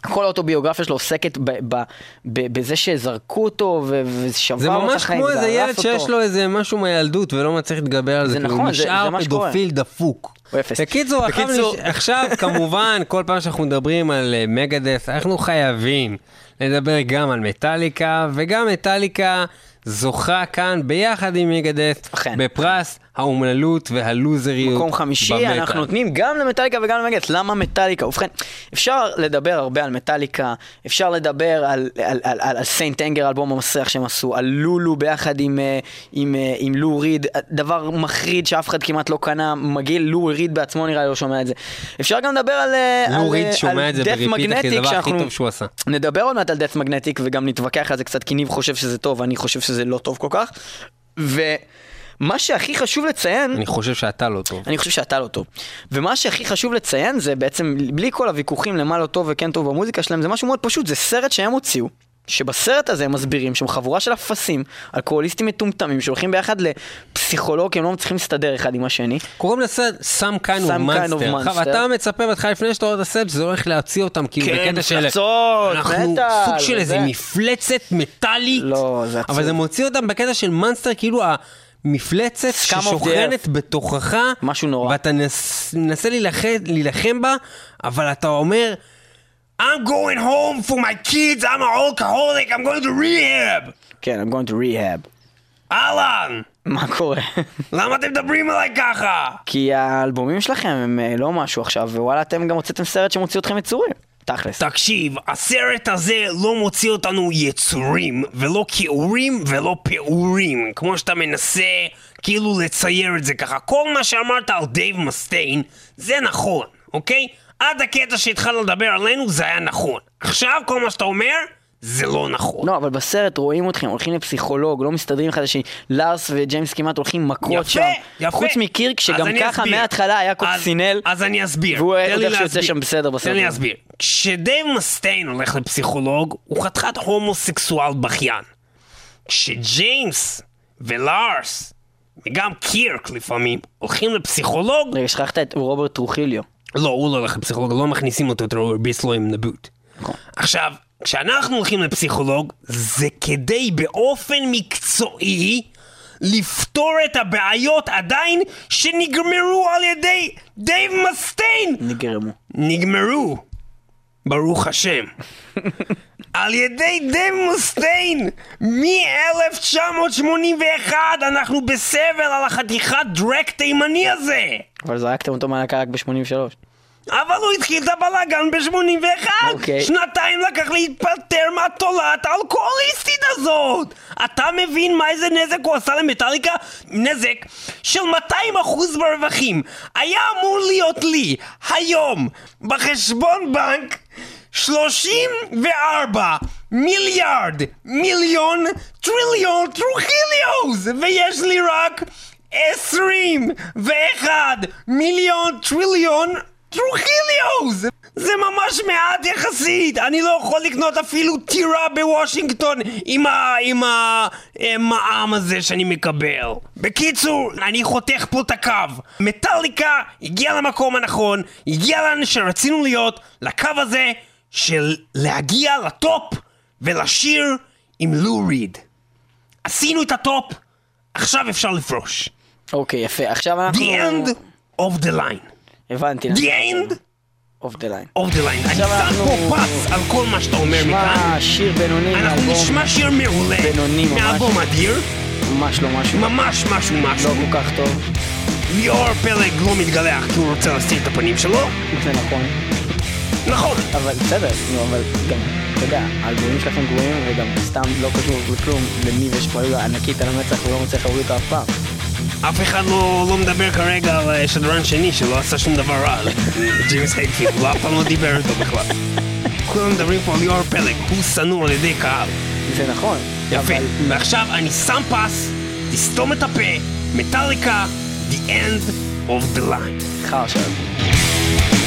כל האוטוביוגרפיה שלו עוסקת ב- ב- ב- בזה שזרקו אותו ו- ושבר זה לו את ממש החיים, כמו איזה ילד אותו. שיש לו איזה משהו מהילדות ולא מצליח להתגבר על זה, זה כאילו, נכון, הוא זה- נשאר זה מה שקורה. פדופיל דפוק. הוא אפס. בקיצור, עכשיו בקיצור- נש- עכשיו כמובן, כל פעם שאנחנו מדברים על אה, מגדס, אנחנו חייבים לדבר גם על מטאליקה, וגם מטאליקה זוכה כאן ביחד עם מגדס, אכן. בפרס האומללות והלוזריות. מקום חמישי, במטאל. אנחנו נותנים גם למטאליקה וגם למגדס. למה מטאליקה? ובכן, אפשר לדבר הרבה על מטאליקה, אפשר לדבר על, על, על, על, על סיינט אנגר, אלבום המסריח שהם עשו, על לולו ביחד עם, אה, עם, אה, עם לו ריד, דבר מחריד שאף אחד כמעט לא קנה, מגעיל, לו ריד בעצמו נראה לי לא שומע את זה. אפשר גם לדבר על... אה, לו ריד שומע את זה ב repeat, אחי, זה הדבר הכי טוב שהוא עשה. נדבר עוד מעט על Death Magnetic וגם נתווכח על זה קצת כי ניב חושב שזה טוב ואני חושב שזה לא טוב כל כך. ומה שהכי חשוב לציין, אני חושב שאתה לא טוב. אני חושב שאתה לא טוב. ומה שהכי חשוב לציין זה בעצם, בלי כל הוויכוחים למה לא טוב וכן טוב במוזיקה שלהם, זה משהו מאוד פשוט, זה סרט שהם הוציאו. שבסרט הזה הם מסבירים שהם חבורה של אפסים, אלכוהוליסטים מטומטמים שהולכים ביחד לפסיכולוג, הם לא מצליחים להסתדר אחד עם השני. קוראים לסרט Some kind of monster. אתה מצפה בהתחלה לפני שאתה רואה את הסרט שזה הולך להוציא אותם כאילו כן, בקטע של... מפלצות, אנחנו מטאל, סוג של איזה. מפלצת מטאלית. לא, זה עצוב. אבל זה מוציא אותם בקטע של מונסטר, כאילו the ששוכנת. בתוכך. משהו נורא. ואתה נס- מנסה להילחם- להילחם בה, אבל אתה אומר... I'm going home for my kids, I'm an alcoholic, I'm going to rehab. כן, I'm going to rehab. אהלן, מה קורה? למה אתם מדברים עליי ככה? כי האלבומים שלכם הם אה, לא משהו עכשיו, ווואלה אתם גם הוצאתם סרט שמוציא אתכם יצורים. תכלס. תקשיב, הסרט הזה לא מוציא אותנו יצורים, ולא כיעורים ולא פעורים, כמו שאתה מנסה כאילו לצייר את זה ככה. כל מה שאמרת על דייב מסטיין, זה נכון, אוקיי? עד הקטע שהתחלנו לדבר עלינו זה היה נכון. עכשיו כל מה שאתה אומר, זה לא נכון. לא, אבל בסרט רואים אתכם, הולכים לפסיכולוג, לא מסתדרים אחד לשני. לארס וג'יימס כמעט הולכים מכות יפה, שם. יפה. חוץ מקירק, אז שגם ככה. מההתחלה היה אז- קוקסינל. אז אני אסביר. והוא איך שהוא יוצא להסביר. שם בסדר בסרט תן לי. להסביר. כשדייב מסטיין הולך לפסיכולוג, הוא חתיכת הומוסקסואל בכיין. כשג'יימס ולארס, וגם קירק לפעמים, הולכים לפסיכולוג, רגע, שכחת את רוברט טרוחיליו. לא, הוא לא הולך לפסיכולוג, לא מכניסים אותו, הוא הרביץ לו עם נבוט. נכון. עכשיו, כשאנחנו הולכים לפסיכולוג, זה כדי באופן מקצועי לפתור את הבעיות עדיין שנגמרו על ידי דייב מסטיין. נגרמו. נגמרו, ברוך השם. על ידי דייב מסטיין מ-1981 אנחנו בסבל על החתיכת דרק תימני הזה. אבל זרקתם אותו מהלהקה רק ב-83. אבל הוא התחיל את הבלאגן ב-81! אוקיי. שנתיים לקח להתפטר מהתולעת האלכוהוליסטית הזאת! אתה מבין מה איזה נזק הוא עשה למטאליקה? נזק של 200% ברווחים. היה אמור להיות לי היום בחשבון בנק 34 מיליארד מיליון טריליון טרוכיליוז ויש לי רק 21 מיליון טריליון טרוכיליוז! זה ממש מעט יחסית! אני לא יכול לקנות אפילו טירה בוושינגטון עם ה... עם המע"מ הזה שאני מקבל. בקיצור, אני חותך פה את הקו. מטאליקה הגיעה למקום הנכון, הגיעה לאן שרצינו להיות, לקו הזה של להגיע ל top ולשיר עם לו ריד. עשינו את ה top, עכשיו אפשר לפרוש. אוקיי, יפה. עכשיו אנחנו... The end of the line. הבנתי. The end of the line. of the line. אני שם אנחנו- פה פס על כל מה שאתה אומר מכאן. שמע, שיר בינוני אנחנו מאלבום נשמע שיר מעולה. בינוני ממש. מאלבום אדיר. ממש לא משהו. ממש משהו לא משהו. כל כך טוב. ליאור פלג לא מתגלח כי הוא רוצה להסתיר את הפנים שלו. זה נכון. נכון. אבל בסדר, נו, אבל גם, אתה יודע, האלבומים שלכם גרועים וגם סתם לא קשור לכלום, לניב יש פרלודה ענקית על המצח והוא לא מצליח להוריד אותה אף פעם. אף אחד לא, לא מדבר כרגע על אה, שדרן שני שלא עשה שום דבר רע. ג'יימס הייטפילד, הוא אף פעם לא דיבר איתו בכלל. כולם מדברים פה על ליאור פלג, הוא שנוא על ידי קהל. זה נכון. יפה. אבל ועכשיו אני שם פס, תסתום את הפה, מטאליקה, The End of the Line. חרשה. Drop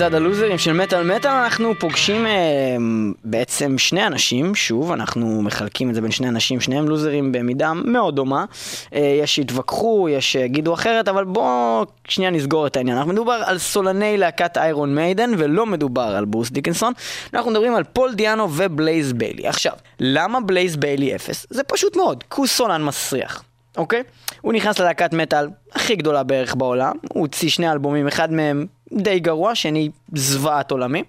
במצעד הלוזרים של מטאל מטאל אנחנו פוגשים אה, בעצם שני אנשים, שוב אנחנו מחלקים את זה בין שני אנשים, שניהם לוזרים במידה מאוד דומה, אה, יש שיתווכחו, יש שיגידו אחרת, אבל בואו שנייה נסגור את העניין, אנחנו מדובר על סולני להקת איירון מיידן ולא מדובר על ברוס דיקנסון, אנחנו מדברים על פול דיאנו ובלייז ביילי. עכשיו, למה בלייז ביילי אפס? זה פשוט מאוד, כי הוא סולן מסריח. אוקיי? הוא נכנס ללהקת מטאל הכי גדולה בערך בעולם, הוא הוציא שני אלבומים, אחד מהם די גרוע, שני זוועת עולמי,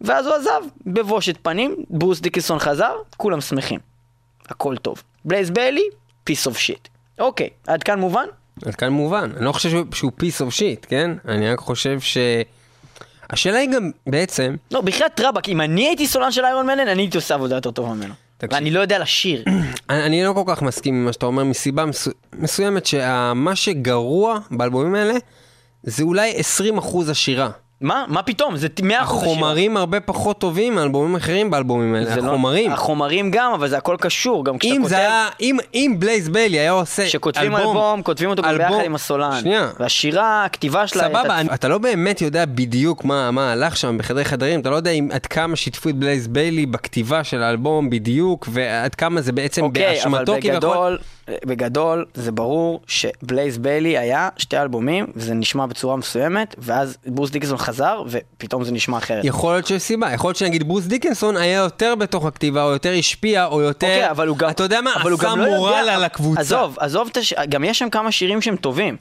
ואז הוא עזב בבושת פנים, ברוס דיקנסון חזר, כולם שמחים. הכל טוב. בלייז ביילי, piece of shit. אוקיי, עד כאן מובן? עד כאן מובן. אני לא חושב שהוא- שהוא piece of shit, כן? אני רק חושב ש... השאלה היא גם בעצם, לא, בחייאת רבאק, אם אני הייתי סולן של איירון מיידן, אני הייתי עושה עבודה יותר טובה ממנו. תקשיב. ואני לא יודע לשיר. אני אני לא כל כך מסכים עם מה שאתה אומר מסיבה מסו... מסוימת שמה שגרוע באלבומים האלה זה אולי 20% השירה. מה? מה פתאום? זה 100% השיר. החומרים הרבה פחות טובים מאלבומים אחרים באלבומים האלה, זה לא- החומרים. החומרים גם, אבל זה הכל קשור. גם כשאתה אם כותב... זה היה, אם, אם בלייז ביילי היה עושה כשכותבים אלבום, כותבים אותו אלבום- ביחד עם הסולן. שנייה. והשירה, הכתיבה שלה... סבבה, הייתה- אני- אתה לא באמת יודע בדיוק מה, מה הלך שם בחדרי חדרים, אתה לא יודע אם, עד כמה שיתפו את בלייז ביילי בכתיבה של האלבום בדיוק, ועד כמה זה בעצם אוקיי, אבל באשמתו כביכול. בגדול, בגדול זה ברור שבלייז ביילי היה שתי אלבומים, וזה נשמע בצורה מסוימת, ואז ברוס דיקנסון חזר, ופתאום זה נשמע אחרת. יכול להיות שיש סיבה, יכול להיות שנגיד ברוס דיקנסון היה יותר בתוך הכתיבה, או יותר השפיע, או יותר, אוקיי, אבל הוא גם... אתה יודע מה, אבל הוא עשה לא מורל יודע- על הקבוצה. עזוב, עזוב, את הש... גם יש שם כמה שירים שהם טובים.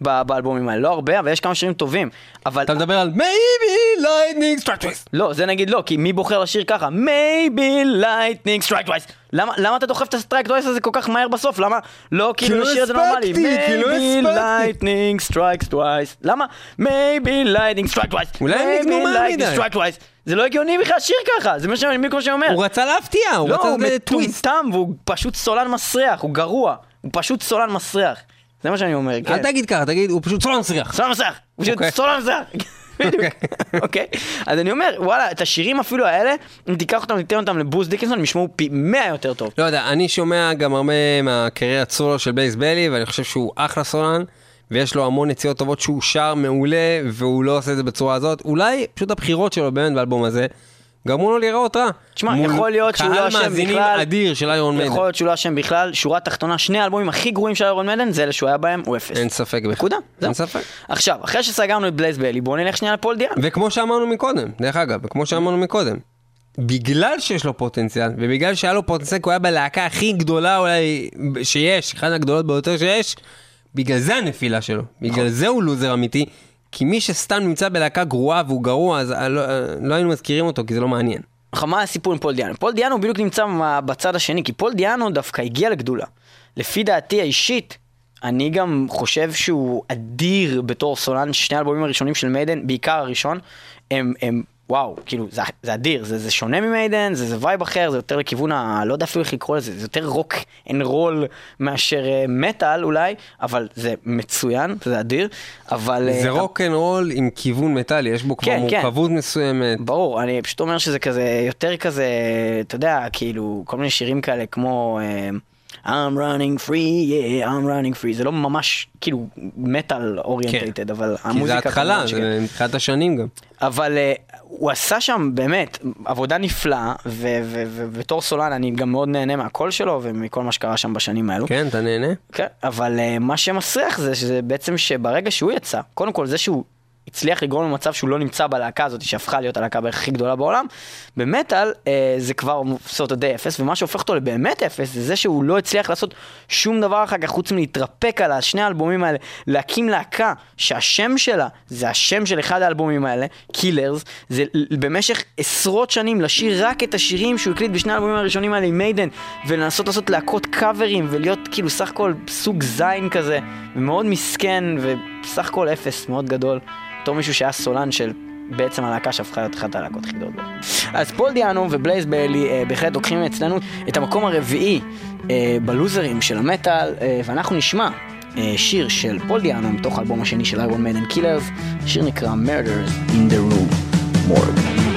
באלבומים האלה, לא הרבה, אבל יש כמה שירים טובים. אבל... אתה מדבר על maybe lightning strike twice. לא, זה נגיד לא, כי מי בוחר לשיר ככה? maybe lightning strike twice. למה, למה אתה דוחף את ה strike twice הזה כל כך מהר בסוף? למה לא כאילו לא לשיר את זה נורמלי? הספקתי, כי לא maybe הספקתי. lightning strikes twice. למה? maybe lightning strike twice. אולי הם Maybe מהר מדי. זה לא הגיוני בכלל לשיר ככה, זה מה שאני בדיוק מה שאני אומר. הוא רצה להפתיע, הוא לא, רצה הוא. מטומטם והוא פשוט סולן מסריח, הוא גרוע. הוא פשוט סולן מסריח. זה מה שאני אומר, כן. אל תגיד ככה, תגיד, הוא פשוט סולן מסריח. סולן מסריח, הוא פשוט אוקיי. סולן מסריח. בדיוק, אוקיי? אז אני אומר, וואלה, את השירים אפילו האלה, אם תיקח אותם, תיתן אותם לברוס דיקנסון, הם ישמעו פי 100 יותר טוב. לא יודע, אני שומע גם הרבה מהקריירת סולו של בייס ביילי, ואני חושב שהוא אחלה סולן, ויש לו המון יציאות טובות שהוא שר מעולה, והוא לא עושה את זה בצורה הזאת. אולי פשוט הבחירות שלו באמת באלבום הזה, גרמו לו להיראות רע. תשמע, יכול להיות שהוא לא קהל אשם מאזינים בכלל. אדיר של איירון מיידן. יכול להיות שהוא לא אשם בכלל, שורה תחתונה, שני האלבומים הכי גרועים של איירון מיידן, זה אלה שהוא היה בהם, הוא אפס. אין ספק בכלל. נקודה, אין. ספק. עכשיו, אחרי שסגרנו את בלייז ביילי, בואו נלך שנייה לפול דיאנו. וכמו שאמרנו מקודם, דרך אגב, וכמו שאמרנו מקודם, בגלל שיש לו פוטנציאל, ובגלל שהיה לו פוטנציאל, כי הוא היה בלהקה הכי גדולה אולי שיש, אחת הגדולות ביותר שיש, בגלל זה הנפילה שלו, בגלל זה הוא לוזר אמיתי, כי מי שסתם נמצא בלהקה גרועה והוא גרוע, אז אה, לא, אה, לא היינו מזכירים אותו, כי זה לא מעניין. מה הסיפור עם פול דיאנו? פול דיאנו בדיוק נמצא בצד השני, כי פול דיאנו דווקא הגיע לגדולה. לפי דעתי האישית, אני גם חושב שהוא אדיר בתור סולן, שני האלבומים הראשונים של מיידן, בעיקר הראשון, הם, הם וואו, כאילו, זה, זה אדיר, זה, זה שונה ממיידן, זה, זה vibe אחר, זה יותר לכיוון ה... לא יודע אפילו איך לקרוא לזה, זה יותר רוק אנד רול מאשר אה, מטאל אולי, אבל זה מצוין, זה אדיר, אבל... זה אה, רוק אנד רול עם כיוון מטאלי, יש בו כבר כן, כן. מורכבות מסוימת. ברור, אני פשוט אומר שזה כזה, יותר כזה, אתה יודע, כאילו, כל מיני שירים כאלה כמו אה, I'm running free, yeah, I'm running free, זה לא ממש כאילו מטאל orientated, אבל כי המוזיקה... זה התחלה. זה מתחילת השנים גם. אבל uh, הוא עשה שם באמת עבודה נפלאה, ובתור סולן אני גם מאוד נהנה מהקול שלו ומכל מה שקרה שם בשנים האלו. כן, אתה נהנה? כן, אבל uh, מה שמסריח זה שזה בעצם שברגע שהוא יצא, קודם כל זה שהוא הצליח לגרום למצב שהוא לא נמצא בלהקה הזאת שהפכה להיות הלהקה בערך הכי גדולה בעולם, במטאל uh, זה כבר סוג של די אפס, ומה שהופך אותו לבאמת אפס זה זה שהוא לא הצליח לעשות שום דבר אחר כך חוץ מלהתרפק על השני האלבומים האלה, להקים להקה שהשם שלה זה השם של אחד האלבומים האלה, קילרס, זה במשך עשרות שנים לשיר רק את השירים שהוא הקליט בשני האלבומים הראשונים האלה עם מיידן, ולנסות לעשות להקות קאברים ולהיות כאילו סך הכל סוג זין כזה, ומאוד מסכן וסך הכל אפס מאוד גדול, בתור מישהו שהיה סולן של בעצם הלהקה שהפכה להיות אחת הלהקות הכי גדולות. אז פול דיאנו ובלייז ביילי אה, בהחלט לוקחים אצלנו את המקום הרביעי אה, בלוזרים של המטאל, אה, ואנחנו נשמע אה, שיר של פול דיאנו מתוך האלבום השני של איירון מיידן קילרס, השיר נקרא Murders in the Rue Morgue.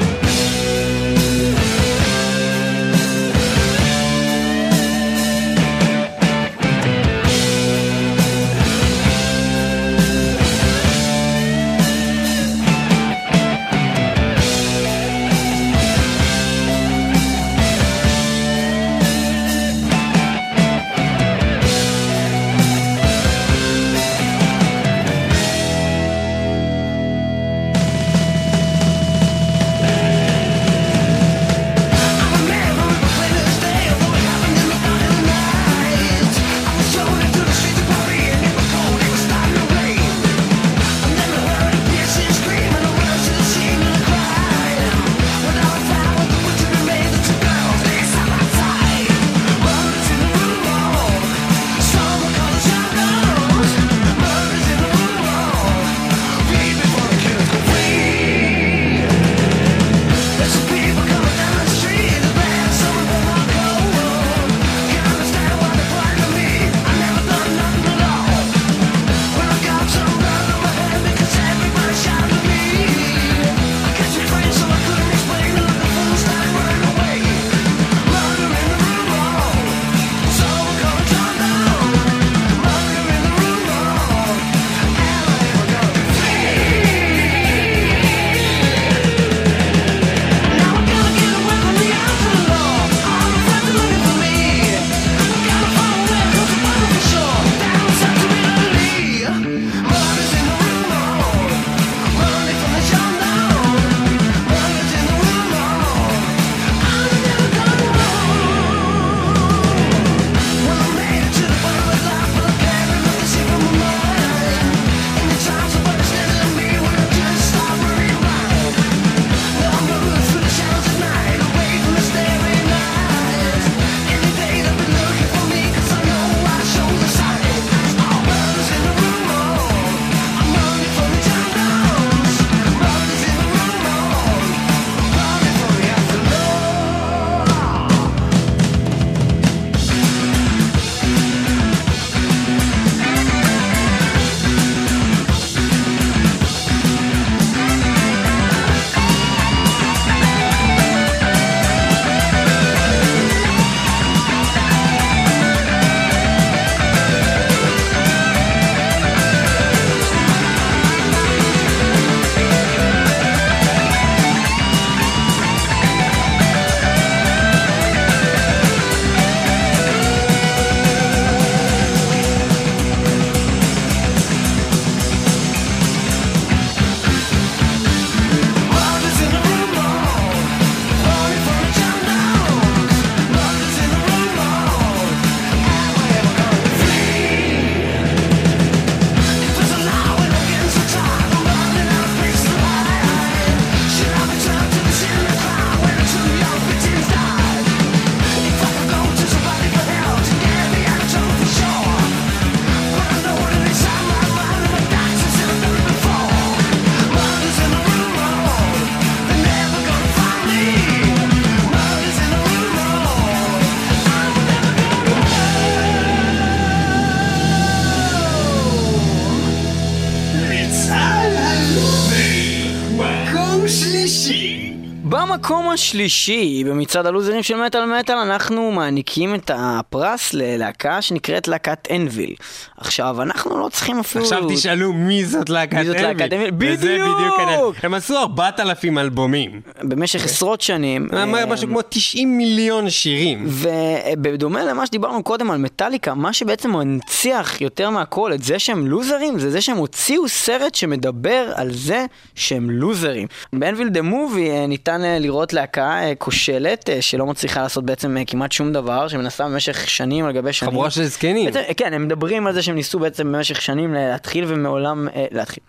במקום השלישי, במצעד הלוזרים של מטאל מטאל, אנחנו מעניקים את הפרס ללהקה שנקראת להקת אנביל. עכשיו, אנחנו לא צריכים אפילו... עכשיו תשאלו מי זאת להקת מי זאת להקת? וזה בדיוק! בדיוק. הם עשו 4,000 אלבומים. במשך עשרות שנים. אמר אה, משהו כמו 90 מיליון שירים. ובדומה למה שדיברנו קודם על מטאליקה, מה שבעצם מנציח יותר מהכל את זה שהם לוזרים, זה זה שהם הוציאו סרט שמדבר על זה שהם לוזרים. ב Anvil the movie אה, ניתן אה, לראות להקה אה, כושלת, אה, שלא מצליחה לעשות בעצם אה, כמעט שום דבר, שמנסה במשך שנים על גבי שנים. חבורה של זקנים. בעצם, כן, הם מדברים על זה שהם ניסו בעצם במשך שנים להתחיל ומעולם, להתחיל,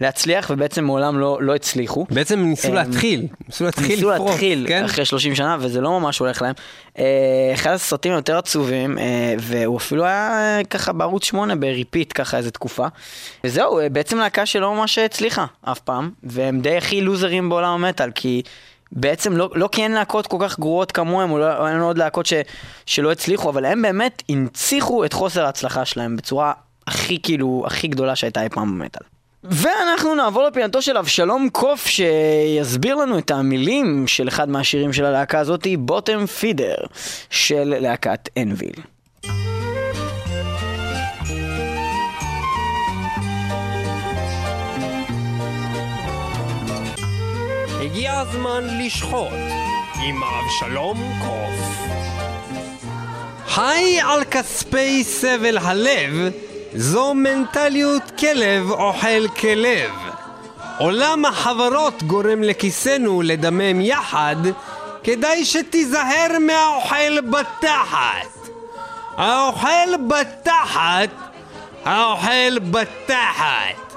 להצליח ובעצם מעולם לא, לא הצליחו. בעצם ניסו להתחיל. ניסו להתחיל ניסו לפרוץ. להתחיל כן? אחרי 30 שנה, וזה לא ממש הולך להם. אחד הסרטים היותר עצובים, והוא אפילו היה ככה בערוץ 8 ב repeat ככה איזה תקופה. וזהו, בעצם להקה שלא ממש הצליחה אף פעם, והם די הכי לוזרים בעולם המטאל, כי... בעצם לא, לא כי אין להקות כל כך גרועות כמוהם, או לא, אין עוד להקות ש, שלא הצליחו, אבל הם באמת הנציחו את חוסר ההצלחה שלהם בצורה הכי כאילו, הכי גדולה שהייתה אי פעם במטאל. ואנחנו נעבור לפינתו של אבשלום קוף שיסביר לנו את המילים של אחד מהשירים של הלהקה הזאתי, בוטם פידר של להקת אנביל. הזמן לשחוט עם אבשלום קוף. היי על כספי סבל הלב, זו מנטליות כלב אוכל כלב. עולם החברות גורם לכיסנו לדמם יחד, כדאי שתיזהר מהאוכל בתחת. האוכל בתחת, האוכל בתחת.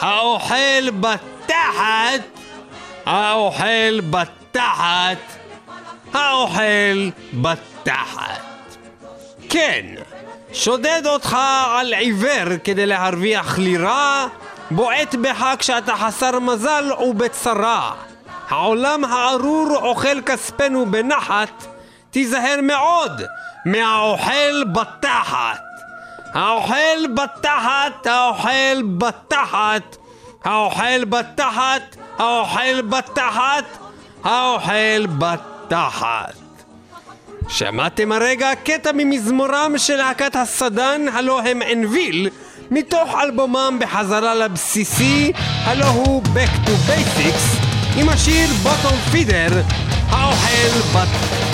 האוכל בתחת, האוכל בתחת, האוכל בתחת. כן, שודד אותך על עיוור כדי להרוויח לירה, בועט בך כשאתה חסר מזל ובצרה. העולם הארור אוכל כספנו בנחת, תיזהר מאוד מהאוכל בתחת. האוכל בתחת, האוכל בתחת, האוכל בתחת, האוכל בתחת, האוכל בתחת. שמעתם הרגע קטע ממזמורם של להקת הסדן, הלא הם אנביל, מתוך אלבומם בחזרה לבסיסי, הלא הוא Back to Basics, עם השיר בוטום פידר, האוכל בתחת.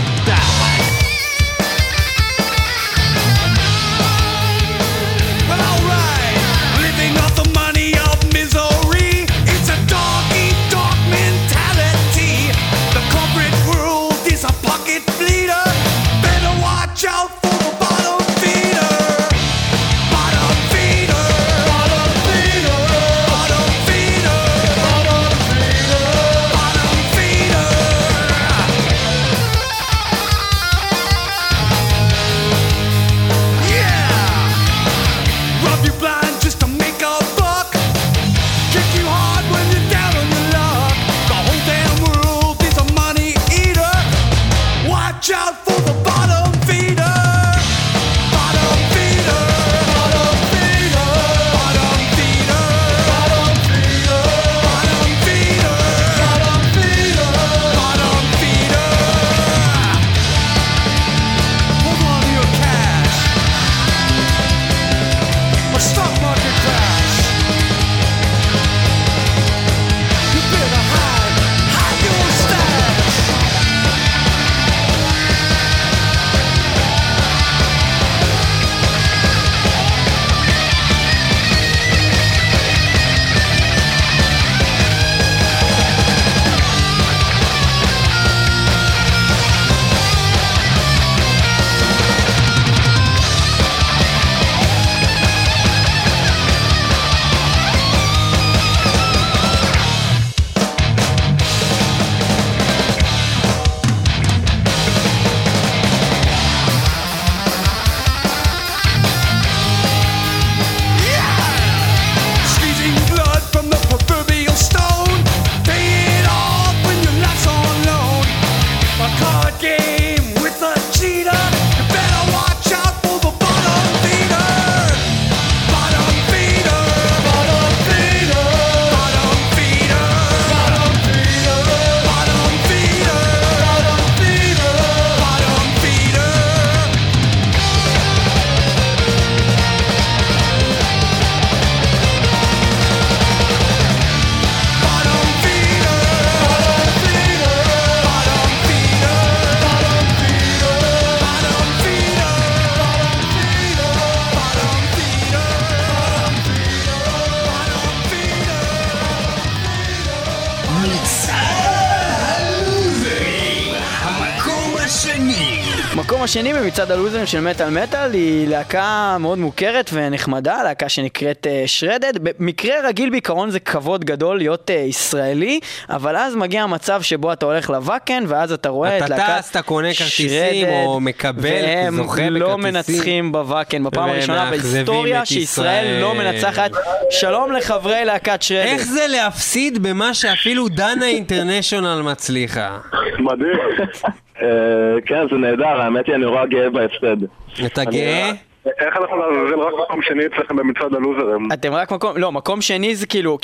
במצעד הלוזרים של מטאל מטאל היא להקה מאוד מוכרת ונחמדה, להקה שנקראת שרדד. במקרה רגיל בעיקרון זה כבוד גדול להיות אה, ישראלי, אבל אז מגיע המצב שבו אתה הולך לוואקן ואז אתה רואה את אתה להקת טס, אתה קונה כרטיסים, שרדד, או מקבל, זוכה והם לא בכרטיסים. מנצחים בוואקן בפעם והם הראשונה בהיסטוריה שישראל ישראל. לא מנצחת. שלום לחברי להקת שרדד. איך זה להפסיד במה שאפילו דנה אינטרנשיונל מצליחה? מדהים. אה, כן, זה נהדר, האמת היא, אני נורא גאה בהפסד. אתה גאה? איך אנחנו לעזאזל רק מקום שני אצלכם במצעד הלוזרים? אתם רק מקום, לא, מקום שני זה כאילו,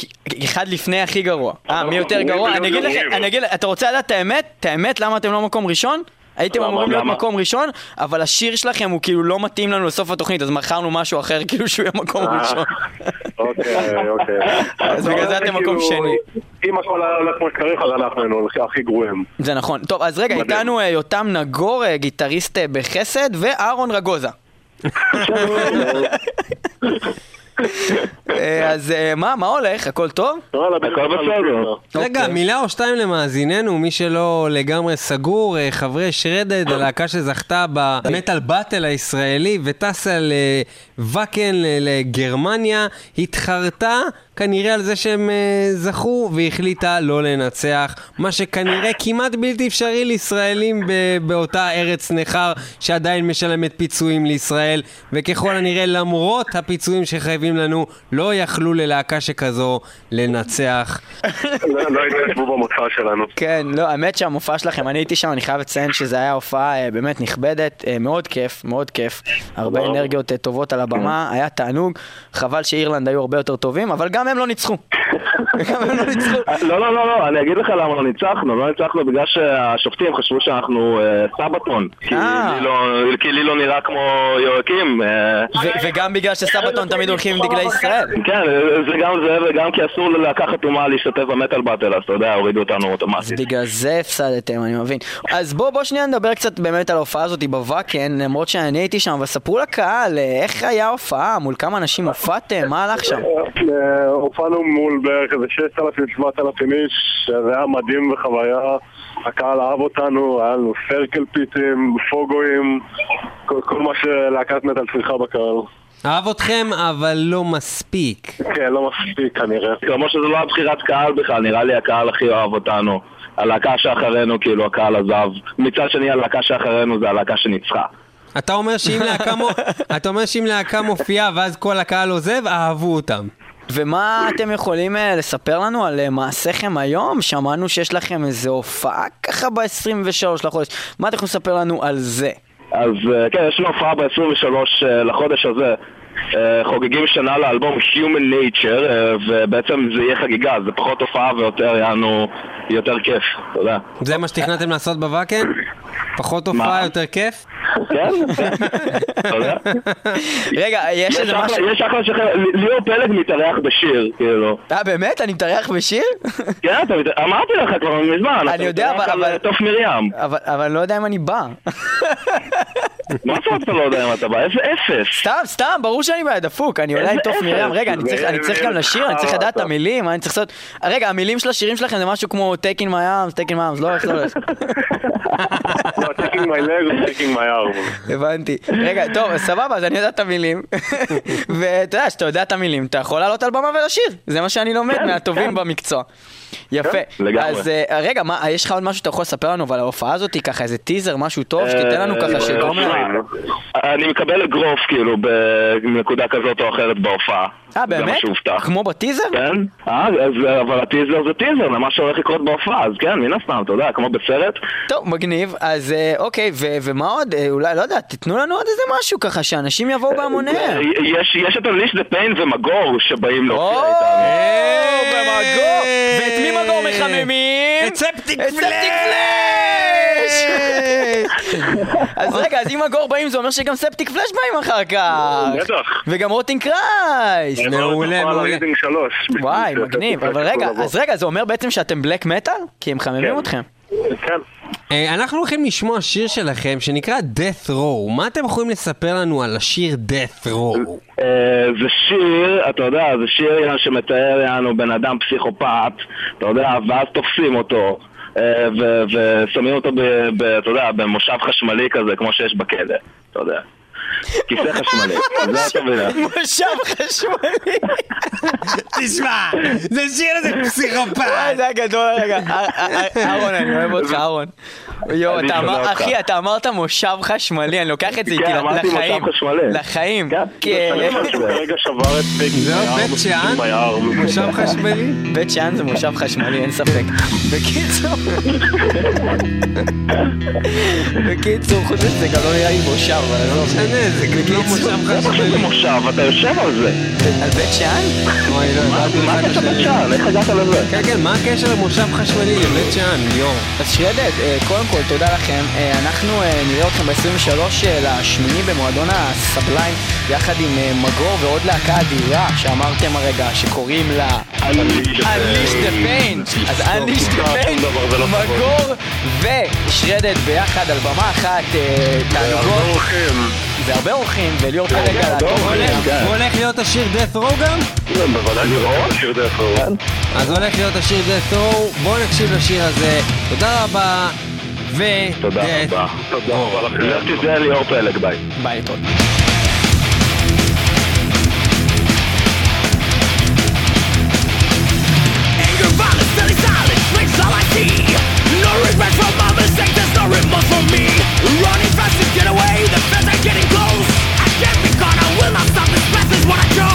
אחד לפני הכי גרוע. אה, מי יותר גרוע? אני אגיד לכם, אני אגיד, אתה רוצה לדעת את האמת? את האמת למה אתם לא מקום ראשון? הייתם? אמורים להיות? מקום ראשון, אבל השיר שלכם הוא כאילו לא מתאים לנו לסוף התוכנית, אז מכרנו משהו אחר כאילו שהוא יהיה מקום אה. ראשון. אוקיי, אוקיי. אז בגלל זה אתם מקום כאילו, שני. אם הכל היה הולך כמו שצריך, אז אנחנו היינו הכי גרועים. זה נכון. טוב, אז רגע. איתנו אה, יותם נגור, אה, גיטריסט בחסד, ואהרון רגוזה. אה, אז אה, מה, מה הולך? הכל טוב? הכל בסדר. רגע, אוקיי. מילה או שתיים למאזיננו, מי שלא לגמרי סגור, אה, חברי שרדד, הלהקה שזכתה במטאל באטל הישראלי וטסה לוואקן לגרמניה, התחרתה כנראה על זה שהם אה, זכו והחליטה לא לנצח, מה שכנראה כמעט בלתי אפשרי לישראלים ב- באותה ארץ נכר שעדיין משלמת פיצויים לישראל, וככל הנראה למרות הפיצויים שחייבים לנו, לא יכלו ללהקה שכזו לנצח. לא לא התחשבו במוצא שלנו. כן, לא, האמת שהמופע שלכם, אני הייתי שם, אני חייב לציין שזה היה הופעה אה, באמת נכבדת, אה, מאוד כיף, מאוד כיף. הרבה. אנרגיות טובות על הבמה, היה תענוג. חבל שאירלנד היו הרבה יותר טובים, אבל גם. גם הם לא ניצחו. לא, לא, לא, לא, אני אגיד לך למה לא ניצחנו. לא ניצחנו בגלל שהשופטים חשבו שאנחנו אה, סבתון. כי אה. לי לא- כי לי לא נראה כמו יורקים. אה, וגם בגלל שסבתון תמיד הולכים עם דגלי ישראל. כן, זה גם זה וגם כי אסור ללקחת טומאה להשתתף במטאל באטל, אז אתה יודע, הורידו אותנו אז אוטומטית. בגלל זה הפסדתם, אני מבין. אז בוא, בוא שנייה נדבר קצת באמת על ההופעה הזאת בוואקן, למרות שאני הייתי שם, אבל ספרו לקהל, אה, איך היה ההופעה, מול כמה אנשים הופעתם, מה הלך שם? אה, הופענו מול בערך איזה 6,000-7,000 איש, זה היה מדהים וחוויה. הקהל אהב אותנו, היה לנו סרקל פיטים, פוגואים, כל, כל מה שלהקת מטאל צריכה בקהל. אהב אתכם, אבל לא מספיק. כן, לא מספיק כנראה. כמו שזה לא היה בחירת קהל בכלל, נראה לי הקהל הכי אוהב אותנו. הלהקה שאחרינו, כאילו, הקהל עזב. מצד שני, הלהקה שאחרינו זה הלהקה שניצחה. אתה אומר שאם להקה, מו... אתה אומר שאם להקה מופיעה ואז כל הקהל עוזב, אהבו אותם. ומה אתם יכולים אה, לספר לנו על אה, מעשיכם היום? שמענו שיש לכם איזו הופעה ככה ב-23 לחודש. מה אתם יכולים לספר לנו על זה? אז אה, כן, יש לנו הופעה ב-23 לחודש הזה. חוגגים שנה לאלבום Human Nature, ובעצם זה יהיה חגיגה, זה פחות הופעה ויותר יענו יותר כיף, יודע. זה מה שתכננתם לעשות בוואקן? פחות הופעה? יותר כיף? כן, כן, יודע. רגע, יש איזה משהו... יש אחלה שחרר, ליאור פלג מתארח בשיר, כאילו. אה, באמת? אני מתארח בשיר? כן, אמרתי לך כבר מזמן. אני יודע, מתארח אבל- אה, תוף מרים. אבל אבל אני לא יודע אם אני בא. מה זאת אומרת אתה לא יודע אם אתה בא? איזה אפס. סתם, סתם, ברור שאני בעד דפוק, אני אולי עם איזה תוף אפס. מרים. רגע, אני צריך- גם לשיר, אני צריך חרא לדעת את. המילים, אני צריך לעשות... רגע, המילים של השירים שלכם זה משהו כמו Take in my arms, Take in my arms, לא איך זה הולך. לא, taking my leg taking my arm. הבנתי. רגע, טוב, סבבה, אז אני יודע את המילים. ואתה יודע, כשאתה יודע את המילים, אתה יכול לעלות על במה ולשיר. זה מה שאני לומד מהטובים כן. במקצוע. יפה. כן, לגמרי. אז אה, רגע, מה, יש לך עוד משהו שאתה יכול לספר לנו על ההופעה הזאת? ככה איזה טיזר, משהו טוב, שתיתן לנו ככה שיגרום אה, לנו... אני מקבל אגרוף כאילו בנקודה כזאת או אחרת בהופעה. אה, זה מה באמת? שהובטח. כמו בטיזר? כן? אה, אז, אבל הטיזר זה טיזר למה שהולך לקרות בהופעה, אז כן, מן הסתם, אתה יודע, כמו בסרט. טוב, מגניב. אז אה, אוקיי, ו- ומה עוד? אה, אולי, לא יודע, תיתנו לנו עוד איזה משהו ככה, שאנשים יבואו בהמוניהם. יש, יש את אנליש דה פיין ומגור שבאים להופיע איתנו. במגור! ואת מי מגור מחממים? את ספטיק פלאש! אז רגע, אז אם מגור באים זה אומר שגם ספטיק פלש באים אחר כך. בטח. וגם רוטינג קרייסט. מעולה, מעולה. רידינג שלוש. וואי, מגניב. אבל רגע, אז רגע, זה אומר בעצם שאתם בלק מטאל? כי הם מחממים כן. אתכם. כן. אה, אנחנו הולכים לשמוע שיר שלכם שנקרא Death Row. מה אתם יכולים לספר לנו על השיר Death Row? אה, זה שיר, אתה יודע, זה שיר שמתאר יענו בן אדם פסיכופת, אתה יודע, ואז תופסים אותו. אה, ו- ושמים אותו, אתה יודע, במושב חשמלי כזה, כמו שיש בכלא, אתה יודע. כיסא חשמלי. מושב חשמלי. תשמע, זה שיר איזה וואי, פסיכופת. זה הגדול רגע. אה, אה, אה, אהרון, אני אוהב אותך, אהרון. יואו. אחי, אתה אמרת מושב חשמלי, אני לוקח את זה איתי כן, אמרתי מושב לחיים. חשמלי. לחיים. כן. כן. כרגע שבר את בית שאן? מושב חשמלי? בית שאן זה מושב חשמלי, אין ספק. בקיצור, בקיצור, חוץ מזה זה גם לא נראה לי מושב, אבל עזוב. משנה, זה לא מושב זה חשמלי. מושב, אתה יושב על זה. על בית שאן? אוי, לא, הבנתי מה הקשר לשני. בשער? איך הגעת לזה? כן, כן, מה הקשר למושב חשמלי לבית שאן, ליאור? אז שרדד, אה, קודם כל תודה לכם. אה, אנחנו אה, נראה אתכם ב-23 לשמיני במועדון הסבליים, יחד עם מגור ועוד להקה אדירה שאמרתם הרגע, שקוראים לה Unleash the Unleash the Pain. אז Unleash the Pain, דבר, זה לא נכון. מגור ושרדד ביחד על במה אחת, תענוגות. הרבה אורחים, וליאור פלג על הטוב. הוא הולך להיות השיר death row גם? בוודאי. שיר דרך אור. אז הולך להיות השיר death row, בואו נקשיב לשיר הזה. תודה רבה, ו... תודה death רבה. תודה רבה לכם. לך תזדהה ליאור פלג, ביי. ביי, להתראות. Anger, violence, steady silence, makes all I see. No regret for my mistake, there's no remorse for me. watch out!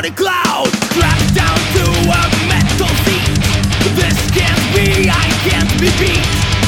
Bloody cloud. Strapped down to a metal seat. This can't be, I can't be beat.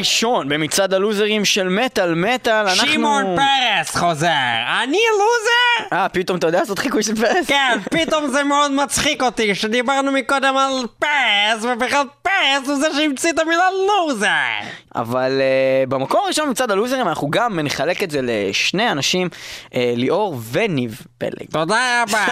הראשון במצעד הלוזרים של מטאל מטאל, אנחנו... שמעון פרס חוזר. אני לוזר? אה, פתאום אתה יודע לעשות חיקוי של פרס? כן, פתאום זה מאוד מצחיק אותי שדיברנו מקודם על פרס, ובכלל פרס הוא זה שהמציא את המילה לוזר. אבל uh, במקום הראשון במצעד הלוזרים אנחנו גם נחלק את זה לשני אנשים, uh, ליאור וניב פלג. תודה רבה.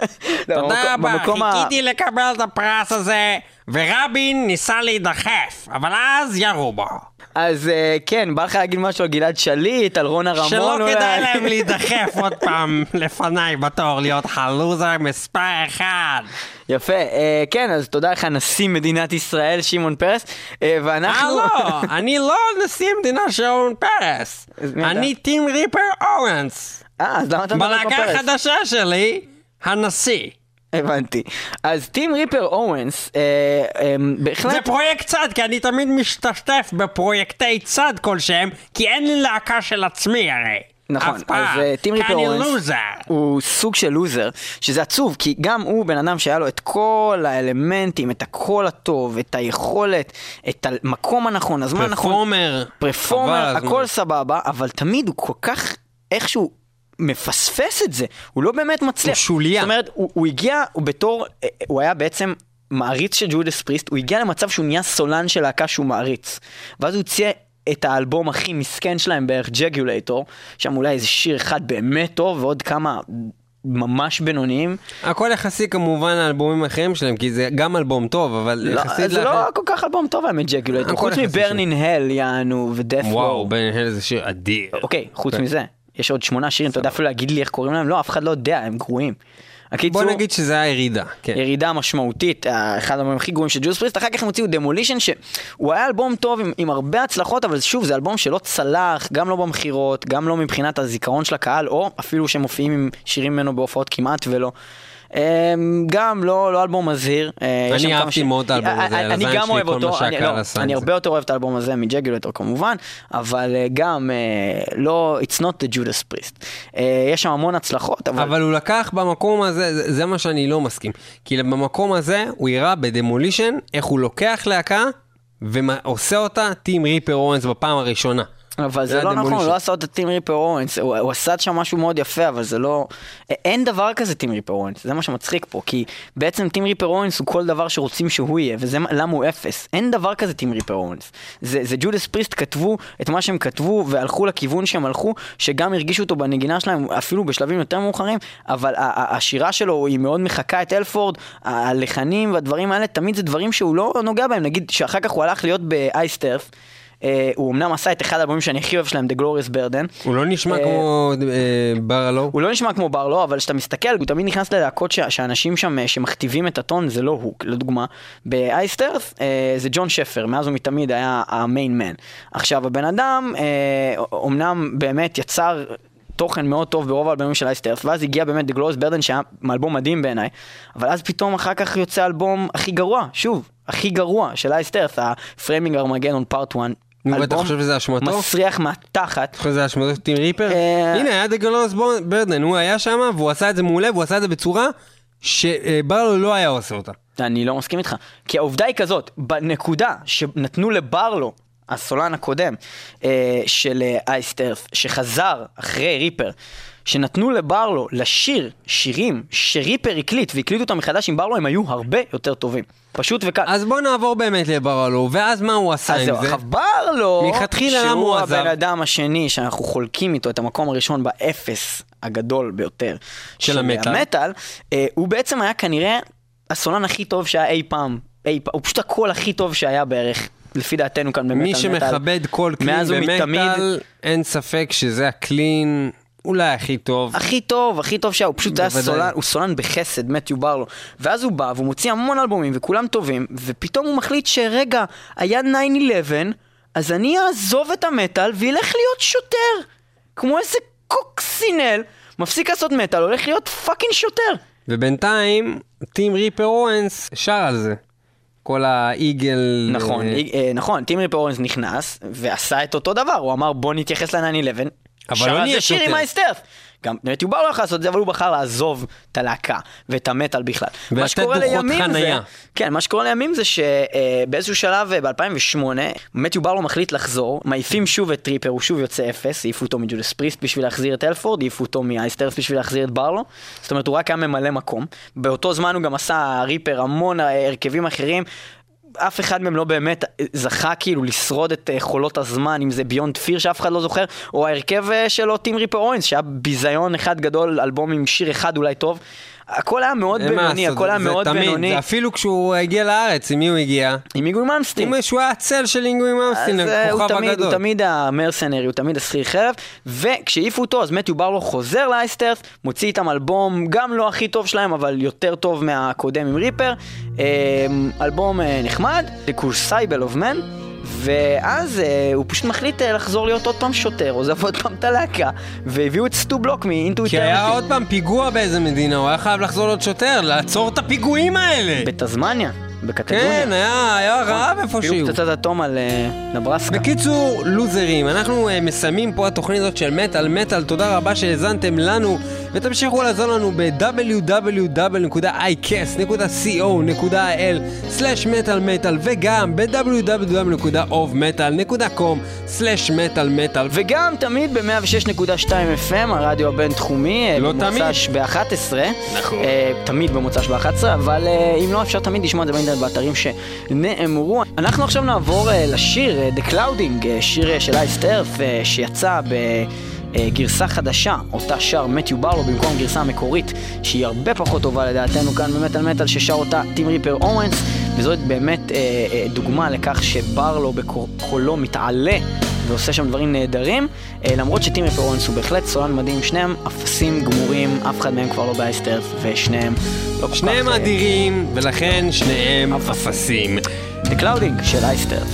לא, תודה רבה, במקום חיכיתי לקבל את הפרס הזה, ורבין ניסה להידחף, אבל אז ירו בו. אז uh, כן, בא לך להגיד משהו על גלעד שליט, על רונה רמון שלא אולי? כדאי להם להידחף עוד פעם לפניי בתור להיות הלוזר מספר אחד. יפה, uh, כן, אז תודה לך נשיא מדינת ישראל, שמעון פרס, uh, ואנחנו... אה לא, אני לא נשיא המדינה שמעון פרס. אני טים ריפר אורנס. אה, אז למה אתה מדבר בלהקה כמו פרס? החדשה שלי, הנשיא. הבנתי. אז טים ריפר אורנס, אה, אה, זה בהחלט... פרויקט צד, כי אני תמיד משתתף בפרויקטי צד כלשהם, כי אין לי להקה של עצמי הרי. נכון, אף פעם. אז אה, טים ריפר אורנס. הוא סוג של לוזר, שזה עצוב, כי גם הוא בן אדם שהיה לו את כל האלמנטים, את הקול הטוב, את היכולת, את המקום הנכון, הזמן הנכון. פרפורמר. פרפורמר. הכל סבבה, אבל תמיד הוא כל כך איכשהו מפספס את זה, הוא לא באמת מצליח. הוא שוליה. זאת אומרת, הוא, הוא הגיע, הוא בתור, הוא היה בעצם מעריץ של ג'ודס פריסט, הוא הגיע למצב שהוא נהיה סולן של להקה שהוא מעריץ. ואז הוא הציע את האלבום הכי מסכן שלהם בערך, ג'גולטור, שם אולי איזה שיר אחד באמת טוב, ועוד כמה ממש בינוניים. הכל יחסי כמובן לאלבומים האחרים שלהם, כי זה גם אלבום טוב, אבל לא, יחסית זה לאחר- לא כל כך אלבום טוב האמת, ג'גולטור, חוץ מברנין הל יענו ודף וואו, בן הל זה שיר אדיר. אוקיי, חוץ כן. מזה, יש עוד שמונה שירים, אתה יודע אפילו להגיד לי איך קוראים להם? לא, אף אחד לא יודע, הם גרועים. הקיצור, בוא נגיד שזה היה ירידה, כן. ירידה משמעותית, אה, אחד האלבומים הכי גרועים של ג'וס פריסט, אחר כך הם הוציאו דמולישן, שהוא היה אלבום טוב עם, עם הרבה הצלחות, אבל שוב, זה אלבום שלא צלח, גם לא במכירות, גם לא מבחינת הזיכרון של הקהל, או אפילו שהם מופיעים עם שירים ממנו בהופעות כמעט ולא. אמ, גם לא, לא אלבום מזהיר. אה, אני אהבתי מאוד את האלבום אה, הזה, אני גם שלי, אוהב כל אותו, מה אני- שהקהל לא, עשה אני. הרבה יותר אוהב את האלבום הזה מג'גולטור כמובן, אבל אה, גם לא, it's not the Judas Priest. יש שם המון הצלחות, אבל... אבל הוא לקח במקום הזה, זה, זה מה שאני לא מסכים. כי במקום הזה הוא הראה בדמולישן איך הוא לוקח להקה ועושה אותה טים ריפר אורנס בפעם הראשונה. אבל זה זה לא נכון. הוא לא עשה אותה טים ריפר אורנס, הוא, הוא עשה שם משהו מאוד יפה, אבל זה לא... אין דבר כזה טים ריפר אורנס, זה מה שמצחיק פה, כי בעצם טים ריפר אורנס הוא כל דבר שרוצים שהוא יהיה, וזה מה- למה הוא אפס. אין דבר כזה טים ריפר אורנס. זה, זה ג'ודס פריסט כתבו את מה שהם כתבו, והלכו לכיוון שהם הלכו, שגם הרגישו אותו בנגינה שלהם, אפילו בשלבים יותר מאוחרים, אבל השירה שלו היא מאוד מחקה את אלפורד, הלחנים והדברים האלה, תמיד זה דברים שהוא לא נוגע בהם, נגיד שאחר כך הוא הלך להיות באייסטרף. אה, הוא אמנם עשה את אחד האלבומים שאני הכי אוהב שלהם, The Glorious Burden. הוא לא נשמע אה, כמו אה, ברלו. הוא לא נשמע כמו ברלו, אבל כשאתה מסתכל, הוא תמיד נכנס ללהקות שאנשים שם שמכתיבים את הטון, זה לא הוא, לדוגמה. באייסטרף אה, זה ג'ון שפר, מאז ומתמיד היה המיין מן. עכשיו, הבן אדם, אומנם באמת יצר... תוכן מאוד טוב ברוב האלבומים של אייסטרף, ואז הגיע באמת The Glorious Burden שהיה אלבום מדהים בעיניי, אבל אז פתאום אחר כך יוצא אלבום הכי גרוע, שוב, הכי גרוע של אייסטרף, ה-Framing Armageddon Part 1. נו, אלבום חושב שזה אשמתו? מסריח מהתחת. אחרי זה השמדות טים ריפר? אה, הנה, היה דגלוס ברדן, הוא היה שם והוא עשה את זה מעולה, והוא עשה את זה בצורה שברלו לא היה עושה אותה. אני לא מסכים איתך. כי העובדה היא כזאת, בנקודה שנתנו לברלו, הסולן הקודם אה, של אה, אייסטרף, שחזר אחרי ריפר, שנתנו לברלו לשיר שירים שריפר הקליט והקליטו אותם מחדש עם ברלו, הם היו הרבה יותר טובים. פשוט וקל. אז בוא נעבור באמת לברלו, ואז מה הוא עשה אז עם זהו, זה? עכשיו ברלו, מלכתחילה למה הוא שהוא? הבן אדם השני שאנחנו חולקים איתו את המקום הראשון באפס הגדול ביותר של המטאל. המטאל, אה, הוא בעצם היה כנראה הסולן הכי טוב שהיה אי פעם, אי פעם, הוא פשוט הקול הכי טוב שהיה בערך, לפי דעתנו כאן במטאל מי מטאל. שמכבד כל קלין. במטאל, אין ספק שזה הקלין אולי הכי טוב. הכי טוב, הכי טוב שהיה, הוא פשוט היה. סולן, הוא סולן בחסד, מתיו ברלו. ואז הוא בא והוא מוציא המון אלבומים וכולם טובים, ופתאום הוא מחליט שרגע, היה 9-11, אז אני אעזוב את המטאל וילך להיות שוטר. כמו איזה קוקסינל, מפסיק לעשות מטאל, הולך להיות פאקינג שוטר. ובינתיים, טים ריפר אורנס שר על זה. כל האיגל... נכון, אה, אה, נכון, טים ריפר אורנס נכנס ועשה את אותו דבר, הוא אמר בוא נתייחס ל-9-11, אבל לא נהיה שיר עם. אייסטרף. גם מתיו בר לא יכול לעשות את זה, אבל הוא בחר לעזוב את הלהקה ואת המטאל בכלל. ולתת דוחות חנייה. כן, מה שקורה לימים זה שבאיזשהו שלב ב-2008, מתיו ברלו מחליט לחזור, מעיפים שוב את ריפר, הוא שוב יוצא אפס, העיפו אותו מ Judas Priest בשביל להחזיר את הלפורד, העיפו אותו מ Iced Earth בשביל להחזיר את ברלו, זאת אומרת הוא רק היה ממלא מקום. באותו זמן הוא גם עשה ריפר המון אה, הרכבים אחרים. אף אחד מהם לא באמת זכה כאילו לשרוד את אה, חולות הזמן, אם זה Beyond Fear שאף אחד לא זוכר, או ההרכב שלו טים ריפר אוינס, שהיה ביזיון אחד גדול, אלבום עם שיר אחד אולי טוב. הכל היה מאוד בינוני, הכל היה מאוד בינוני. זה אפילו כשהוא הגיע לארץ, עם מי הוא הגיע? עם איגוי מלמסטין. עם שהוא היה הצל של אינגוי ממסטין, אה, הכוכב הגדול. הוא תמיד המרסנרי, הוא תמיד השכיר חרב, וכשהעיפו אותו אז מתיו ברלו חוזר לאייסטרס, מוציא איתם אלבום גם לא הכי טוב שלהם, אבל יותר טוב מהקודם עם ריפר, אה, אלבום אה, נחמד, The Crucible of Man, ואז אה, הוא פשוט מחליט אה, לחזור להיות עוד פעם שוטר, עוזב עוד פעם את הלהקה, והביאו את סטו בלוק מאינטו כי היה עוד פעם פיגוע באיזה מדינה, הוא היה חייב לחזור להיות שוטר, לעצור את הפיגועים האלה! בתזמניה, בקטגוניה. כן, היה היה רעב איפשהו. אפילו פצצת אטום על אה, נברסקה. בקיצור, לוזרים, אנחנו uh, מסיימים פה התוכנית הזאת של מטאל מטאל, תודה רבה שהאזנתם לנו, ותמשיכו לעזור לנו ב-www.icast.co.il/מטאל מטאל וגם ב-www.ofmetal.com/מטאל מטאל וגם תמיד ב-106.2 FM, הרדיו הבינתחומי, אה, לא במוצ"ש ב-11. נכון. תמיד במוצ"ש ב-11, אבל אה, אם לא, אפשר תמיד לשמוע את זה באינטרנט באתרים שנאמרו. אנחנו עכשיו נעבור אה, לשיר אה, The Clouding, אה, שיר של אייס טרף, אה, שיצא ב... אה, גרסה חדשה, אותה שר מתיו ברלו במקום גרסה המקורית שהיא הרבה פחות טובה לדעתנו כאן במטאל מטאל ששר אותה טים ריפר אורנס וזאת באמת אה, אה, דוגמה לכך שברלו בקולו מתעלה ועושה שם דברים נהדרים אה, למרות שטים ריפר אורנס הוא בהחלט סולן מדהים שניהם אפסים גמורים אף אחד מהם כבר לא באייסטרף ושניהם לא כל שניהם כך, אה, אדירים, ולכן שניהם אפסים. The Clouding של אייסטרף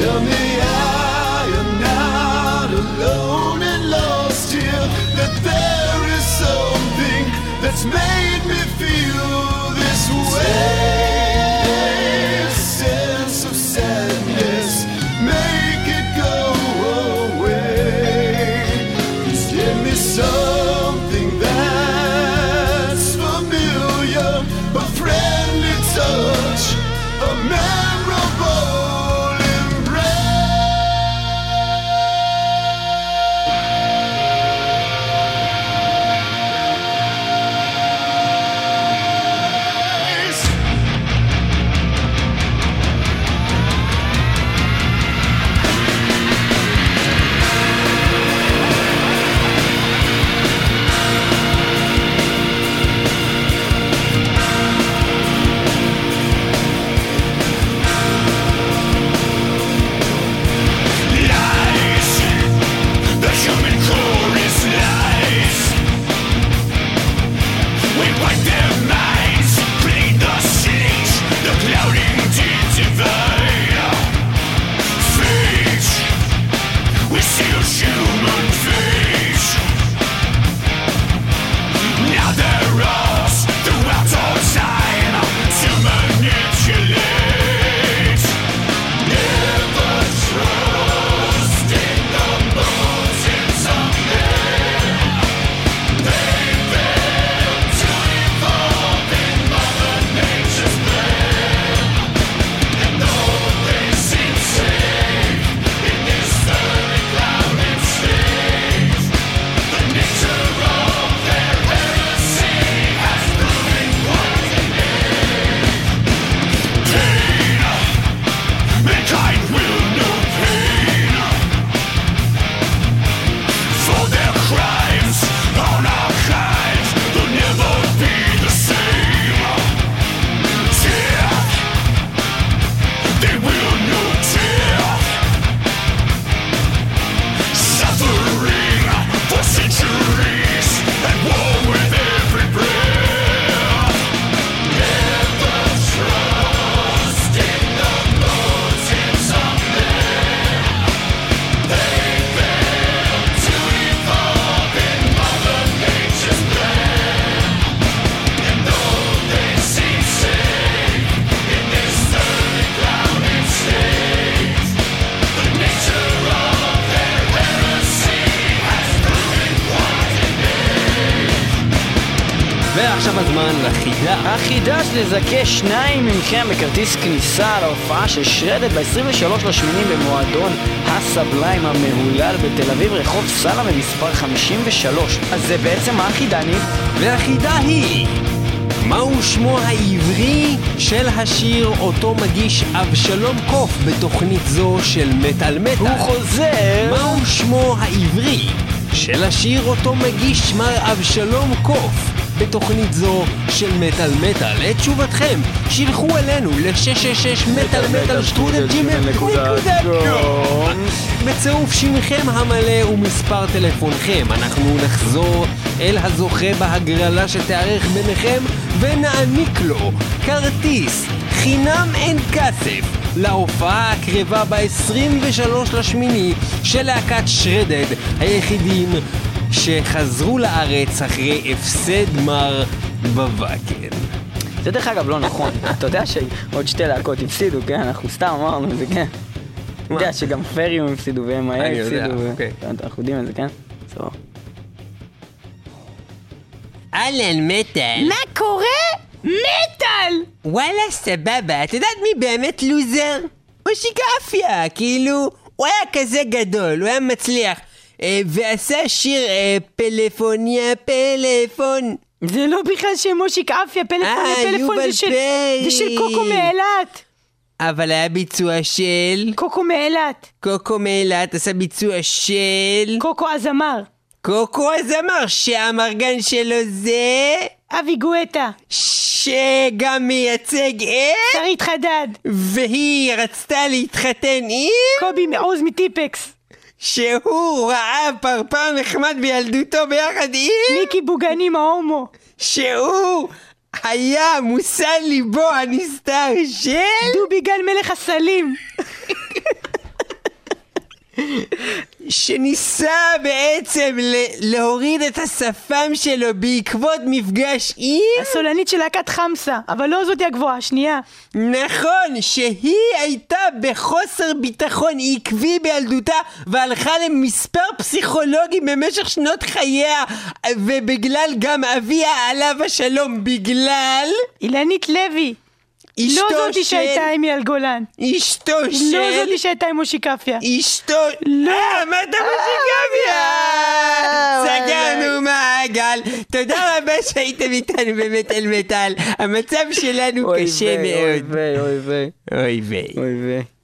tell me I am not alone and lost here. That there is something that's made ועכשיו הזמן לחידה. החידה שלי לזכה שניים מכם בכרטיס כניסה להופעה של שרדת ב-23 לשמיני במועדון הסבליים המהולל בתל אביב, רחוב סלמה מספר 53. אז זה בעצם מה החידה, ניב? והחידה היא... מהו שמו העברי של השיר אותו מגיש אבשלום קוף בתוכנית זו של מטאל מטאל? הוא חוזר! מהו שמו העברי של השיר אותו מגיש מר אבשלום קוף בתוכנית זו של מטאל מטאל? את תשובתכם שילחו אלינו ל-666 מטאל מטאל שטרודל ג'ימל. נקודה קום בצירוף שמכם המלא ומספר טלפונכם אנחנו נחזור אל הזוכה בהגרלה שתיערך ביניכם ונעניק לו כרטיס חינם אין כסף להופעה הקרבה ב-23 לשמיני של להקת שרדד, היחידים שחזרו לארץ אחרי הפסד מר בוואקן. זה דרך אגב לא נכון. אתה יודע שעוד שתי להקות הפסידו, כן? אנחנו סתם אמרנו את זה, כן? אתה יודע שגם פריום הפסידו והם היה הפסידו. אוקיי. אנחנו יודעים את זה, כן? סבבה. אהלן מטאל. מה קורה? מטאל! וואלה סבבה, את יודעת מי באמת לוזר? מושיקה אפיה, כאילו, הוא היה כזה גדול, הוא היה מצליח. אה, ועשה שיר אה, פלאפוניה פלאפון. זה לא בכלל של מושיק אפיה, פלאפון אה, לפלאפון יובל זה של... פרי. זה של קוקו מאילת. אבל היה ביצוע של... קוקו מאילת. קוקו מאילת עשה ביצוע של... קוקו הזמר. קוקו הזמר שהאמרגן שלו זה... אבי גואטה. שגם מייצג את... שרית חדד. והיא רצתה להתחתן עם... קובי מעוז מטיפקס. שהוא ראה פרפר נחמד בילדותו ביחד עם... מיקי בוגנים ההומו. שהוא היה מושא ליבו הנסתר של... דובי גל מלך הסלים. שניסה בעצם להוריד את השפם שלו בעקבות מפגש עם... הסולנית של להקת חמסה, אבל לא זאתי הגבוהה, שנייה. נכון, שהיא הייתה בחוסר ביטחון עקבי בילדותה והלכה למספר פסיכולוגים במשך שנות חייה ובגלל גם אביה עליו השלום בגלל אילנית לוי. אשתו לא זאתי של... שהייתה עם אייל גולן. אשתו של... לא זאתי שהייתה עם מושיק אפיה. אשתו... לא. אה, מה אתה מוזיקביה? סגרנו מעגל. תודה רבה שהייתם איתנו במטאל מטאל. המצב שלנו קשה מאוד. אוי ויי. אוי ויי. אוי ויי.